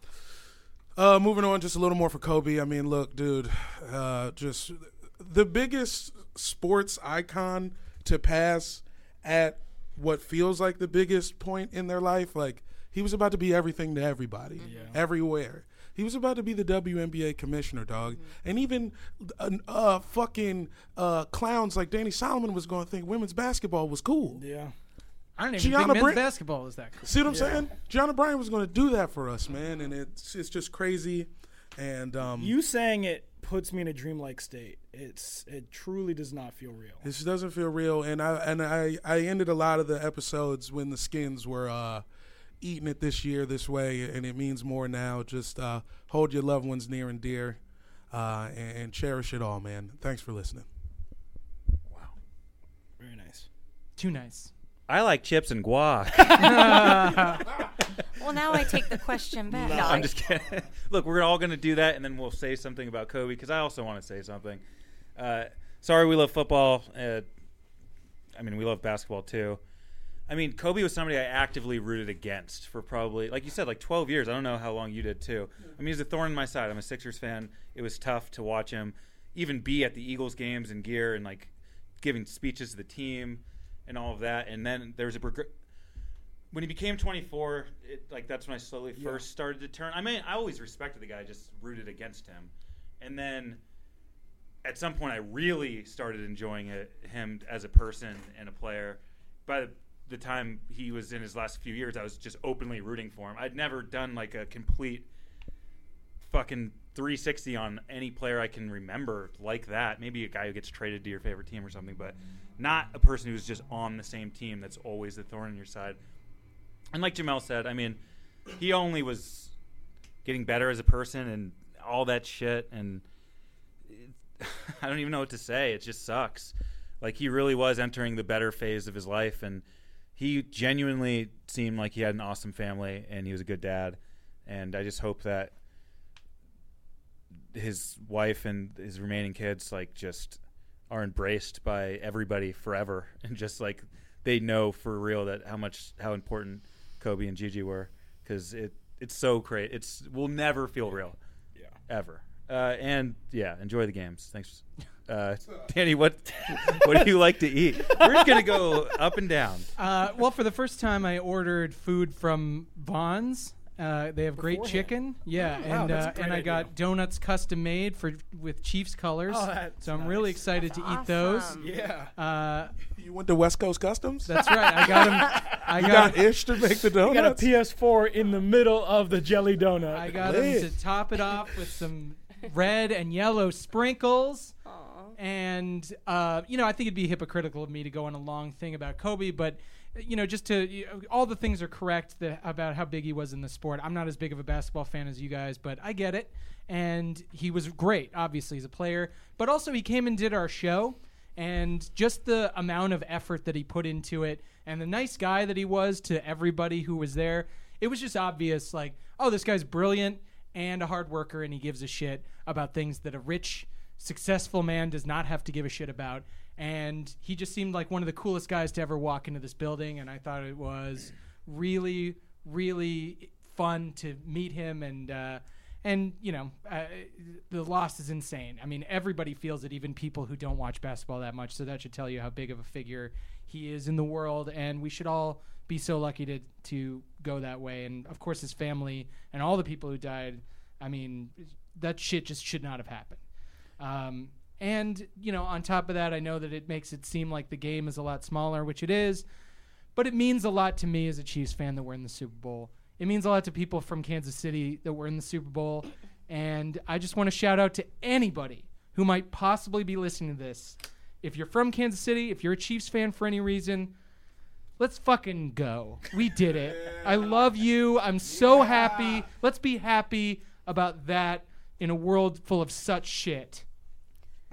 uh, moving on, just a little more for Kobe. I mean, look, dude, uh, just the biggest sports icon to pass at what feels like the biggest point in their life. Like he was about to be everything to everybody, everywhere. He was about to be the WNBA commissioner, dog. And even uh, uh, fucking uh, clowns like Danny Solomon was going to think women's basketball was cool. Yeah. I don't even Gianna think men's Brit- basketball is that cool. See what I'm saying? John O'Brien was going to do that for us, man, and it's it's just crazy. And um, You saying it puts me in a dreamlike state. It's it truly does not feel real. it just doesn't feel real. And I and I I ended a lot of the episodes when the Skins were uh, eating it this year this way, and it means more now. Just uh, hold your loved ones near and dear, uh, and, and cherish it all, man. Thanks for listening. Wow, very nice. Too nice. I like chips and guac. (laughs) Well, now I take the question back. No, I'm just kidding. (laughs) Look, we're all going to do that, and then we'll say something about Kobe because I also want to say something. Uh, sorry, we love football. Uh, I mean, we love basketball too. I mean, Kobe was somebody I actively rooted against for probably, like you said, like 12 years. I don't know how long you did too. I mean, he's a thorn in my side. I'm a Sixers fan. It was tough to watch him even be at the Eagles games and gear and like giving speeches to the team and all of that. And then there was a when he became 24, it, like that's when I slowly first started to turn. I mean, I always respected the guy, just rooted against him, and then at some point, I really started enjoying it, him as a person and a player. By the, the time he was in his last few years, I was just openly rooting for him. I'd never done like a complete fucking 360 on any player I can remember like that. Maybe a guy who gets traded to your favorite team or something, but not a person who's just on the same team that's always the thorn in your side. And like Jamel said, I mean, he only was getting better as a person and all that shit. And it, (laughs) I don't even know what to say. It just sucks. Like he really was entering the better phase of his life, and he genuinely seemed like he had an awesome family and he was a good dad. And I just hope that his wife and his remaining kids like just are embraced by everybody forever. (laughs) And just like they know for real that how much how important Kobe and Gigi were. Because it it's so great it's will never feel real. Yeah. ever. Uh, and yeah enjoy the games. Thanks (laughs) Uh, Danny, what (laughs) what do you like to eat? We're just gonna go up and down. Uh, well, for the first time, I ordered food from Vaughn's. Uh, they have great chicken, yeah, Wow, and that's a uh, great and I idea. got donuts custom made for with Chiefs colors. Oh, that's so I'm really nice. excited to eat Awesome. those. Yeah. Uh, You went to West Coast Customs? that's right. I got them. (laughs) I you got. got Ish to make the donuts? You got a donuts? PS4 in the middle of the jelly donut. I got them Lit. to top it off with some red and yellow sprinkles. And uh, you know, I think it'd be hypocritical of me to go on a long thing about Kobe, but you know, just to all the things are correct that, about how big he was in the sport. I'm not as big of a basketball fan as you guys, but I get it. And he was great, obviously, as a player, but also he came and did our show, and just the amount of effort that he put into it, and the nice guy that he was to everybody who was there. It was just obvious, like, oh, this guy's brilliant and a hard worker, and he gives a shit about things that a rich, successful man does not have to give a shit about. And he just seemed like one of the coolest guys to ever walk into this building, and I thought it was really, really fun to meet him and. Uh, and you know, uh, the loss is insane. I mean, everybody feels it, even people who don't watch basketball that much. So that should tell you how big of a figure he is in the world, and we should all be so lucky to to go that way. And of course, his family and all the people who died. I mean, that shit just should not have happened. Um, and you know, on top of that, I know that it makes it seem like the game is a lot smaller, which it is. But it means a lot to me as a Chiefs fan that we're in the Super Bowl. It means a lot to people from Kansas City that we're in the Super Bowl. And I just want to shout out to anybody who might possibly be listening to this. If you're from Kansas City, if you're a Chiefs fan for any reason, let's fucking go. We did it. I love you. I'm so happy. Let's be happy about that in a world full of such shit.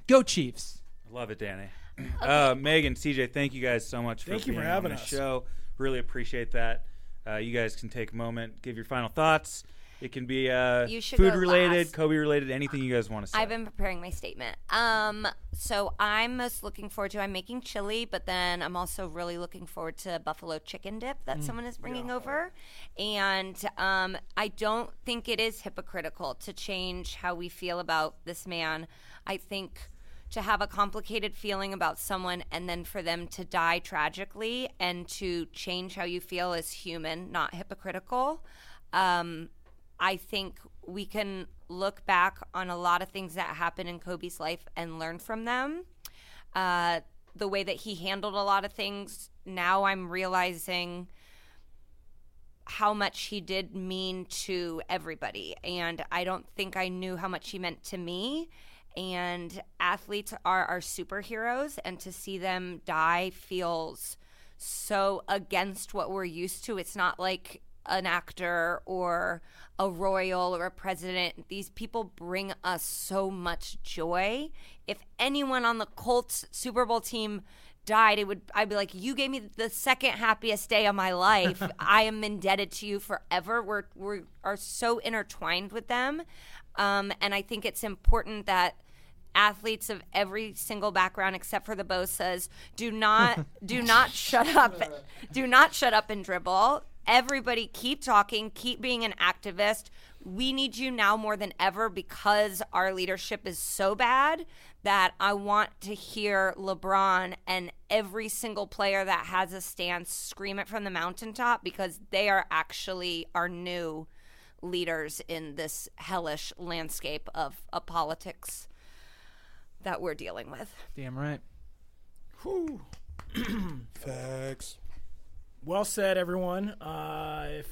Go Chiefs. I love it, Danny. (clears throat) Uh, Megan, CJ, thank you guys so much for Thank you being for having on the us. show. Really appreciate that. Uh, you guys can take a moment, give your final thoughts. It can be uh, You should food go related, last. Kobe related, anything you guys want to say. I've been preparing my statement. Um, so I'm most looking forward to. I'm making chili, but then I'm also really looking forward to buffalo chicken dip that someone is bringing over, and um, I don't think it is hypocritical to change how we feel about this man. I think to have a complicated feeling about someone and then for them to die tragically and to change how you feel is human, not hypocritical. Um, I think we can look back on a lot of things that happened in Kobe's life and learn from them. Uh, the way that he handled a lot of things, now I'm realizing how much he did mean to everybody. And I don't think I knew how much he meant to me. And athletes are our superheroes, and to see them die feels so against what we're used to. It's not like an actor or a royal or a president. These people bring us so much joy. If anyone on the Colts Super Bowl team died, it would I'd be like, you gave me the second happiest day of my life. (laughs) I am indebted to you forever. We're we are so intertwined with them, um, and I think it's important that athletes of every single background except for the Bosa's do not (laughs) do not shut up do not shut up and dribble. Everybody keep talking, keep being an activist. We need you now more than ever because our leadership is so bad that I want to hear LeBron and every single player that has a stance scream it from the mountaintop because they are actually our new leaders in this hellish landscape of, of politics that we're dealing with. Damn right. (clears throat) Facts. Well said, everyone. Uh, if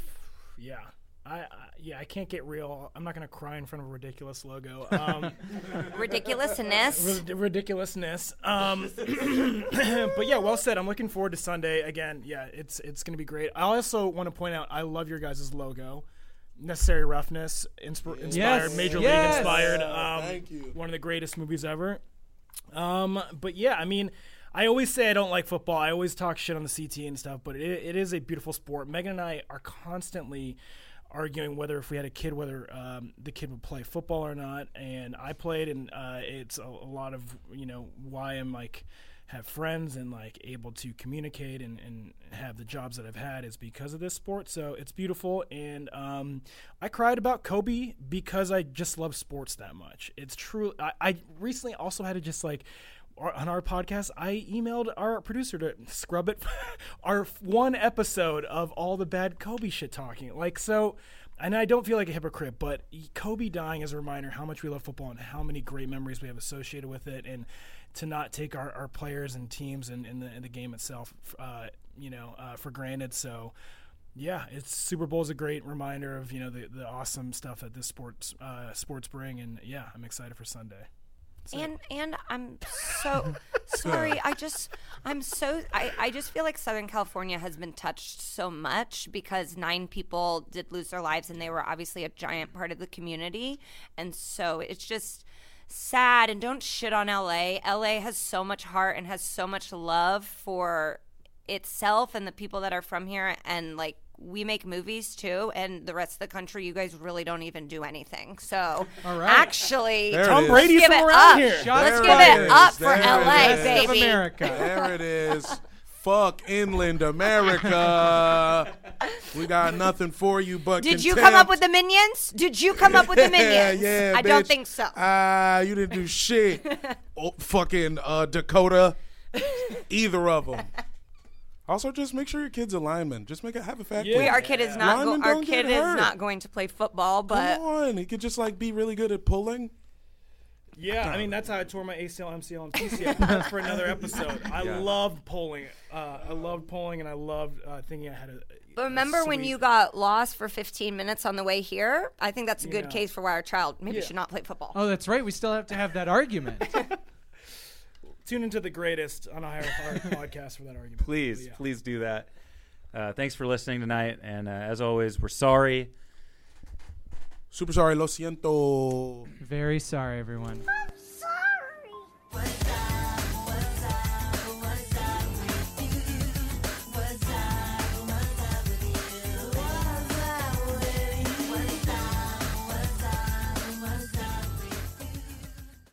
yeah, I, I yeah, I can't get real. I'm not gonna cry in front of a ridiculous logo. Um, (laughs) Ridiculousness. rid- ridiculousness. Um, (clears throat) but yeah, well said. I'm looking forward to Sunday again. Yeah, it's it's gonna be great. I also want to point out I love your guys' logo. Necessary roughness, insp- inspired, Yes, Major yes. League inspired. Um, thank you. One of the greatest movies ever. Um, but yeah, I mean, I always say I don't like football. I always talk shit on the CT and stuff, but it, it is a beautiful sport. Megan and I are constantly arguing whether if we had a kid, whether um, the kid would play football or not. And I played, and uh, it's a, a lot of you know why I'm like have friends and like able to communicate and, and have the jobs that I've had is because of this sport. So it's beautiful. And um, I cried about Kobe because I just love sports that much. It's true. I, I recently also had to just like on our podcast, I emailed our producer to scrub it, (laughs) our one episode of all the bad Kobe shit talking. Like, so, and I don't feel like a hypocrite, but Kobe dying is a reminder how much we love football and how many great memories we have associated with it, and to not take our, our players and teams and, and, the, and the game itself, uh, you know, uh, for granted. So, yeah, it's Super Bowl is a great reminder of you know the, the awesome stuff that this sports uh, sports bring, and yeah, I'm excited for Sunday. And and I'm so (laughs) sorry. I just I'm so I, I just feel like Southern California has been touched so much because nine people did lose their lives and they were obviously a giant part of the community. And so it's just sad and don't shit on LA. LA has so much heart and has so much love for itself and the people that are from here and like we make movies too and the rest of the country you guys really don't even do anything so All right. actually There it Tom is. Brady's from around up. here. Shots Let's give it it is. up for There it LA, is. Rest of baby. America. There it is. Fuck inland America. We got nothing for you but Did you come up with the minions? Did you come up with the minions? (laughs) yeah, yeah I don't think so. Ah, you didn't do shit. (laughs) oh, fucking uh, Dakota. Either of them. Also, just make sure your kid's a lineman. Just make it have a fact. Yeah. We, our kid is not. Go, our don't kid is not going to play football, but Come on, he could just like be really good at pulling. Yeah, I mean that's how I tore my ACL, MCL, and PCL. That's (laughs) for another episode. I Yeah. love polling. Uh, I loved polling, and I loved uh, thinking I had a. But remember when sweet- you got lost for 15 minutes on the way here? I think that's a good Yeah. case for why our child maybe Yeah. should not play football. Oh, that's right. We still have to have that argument. (laughs) tune into the greatest on a higher heart (laughs) podcast for that argument? Please, yeah. please do that. Uh, thanks for listening tonight, and uh, as always, we're sorry. Super sorry, lo siento. Very sorry, everyone. But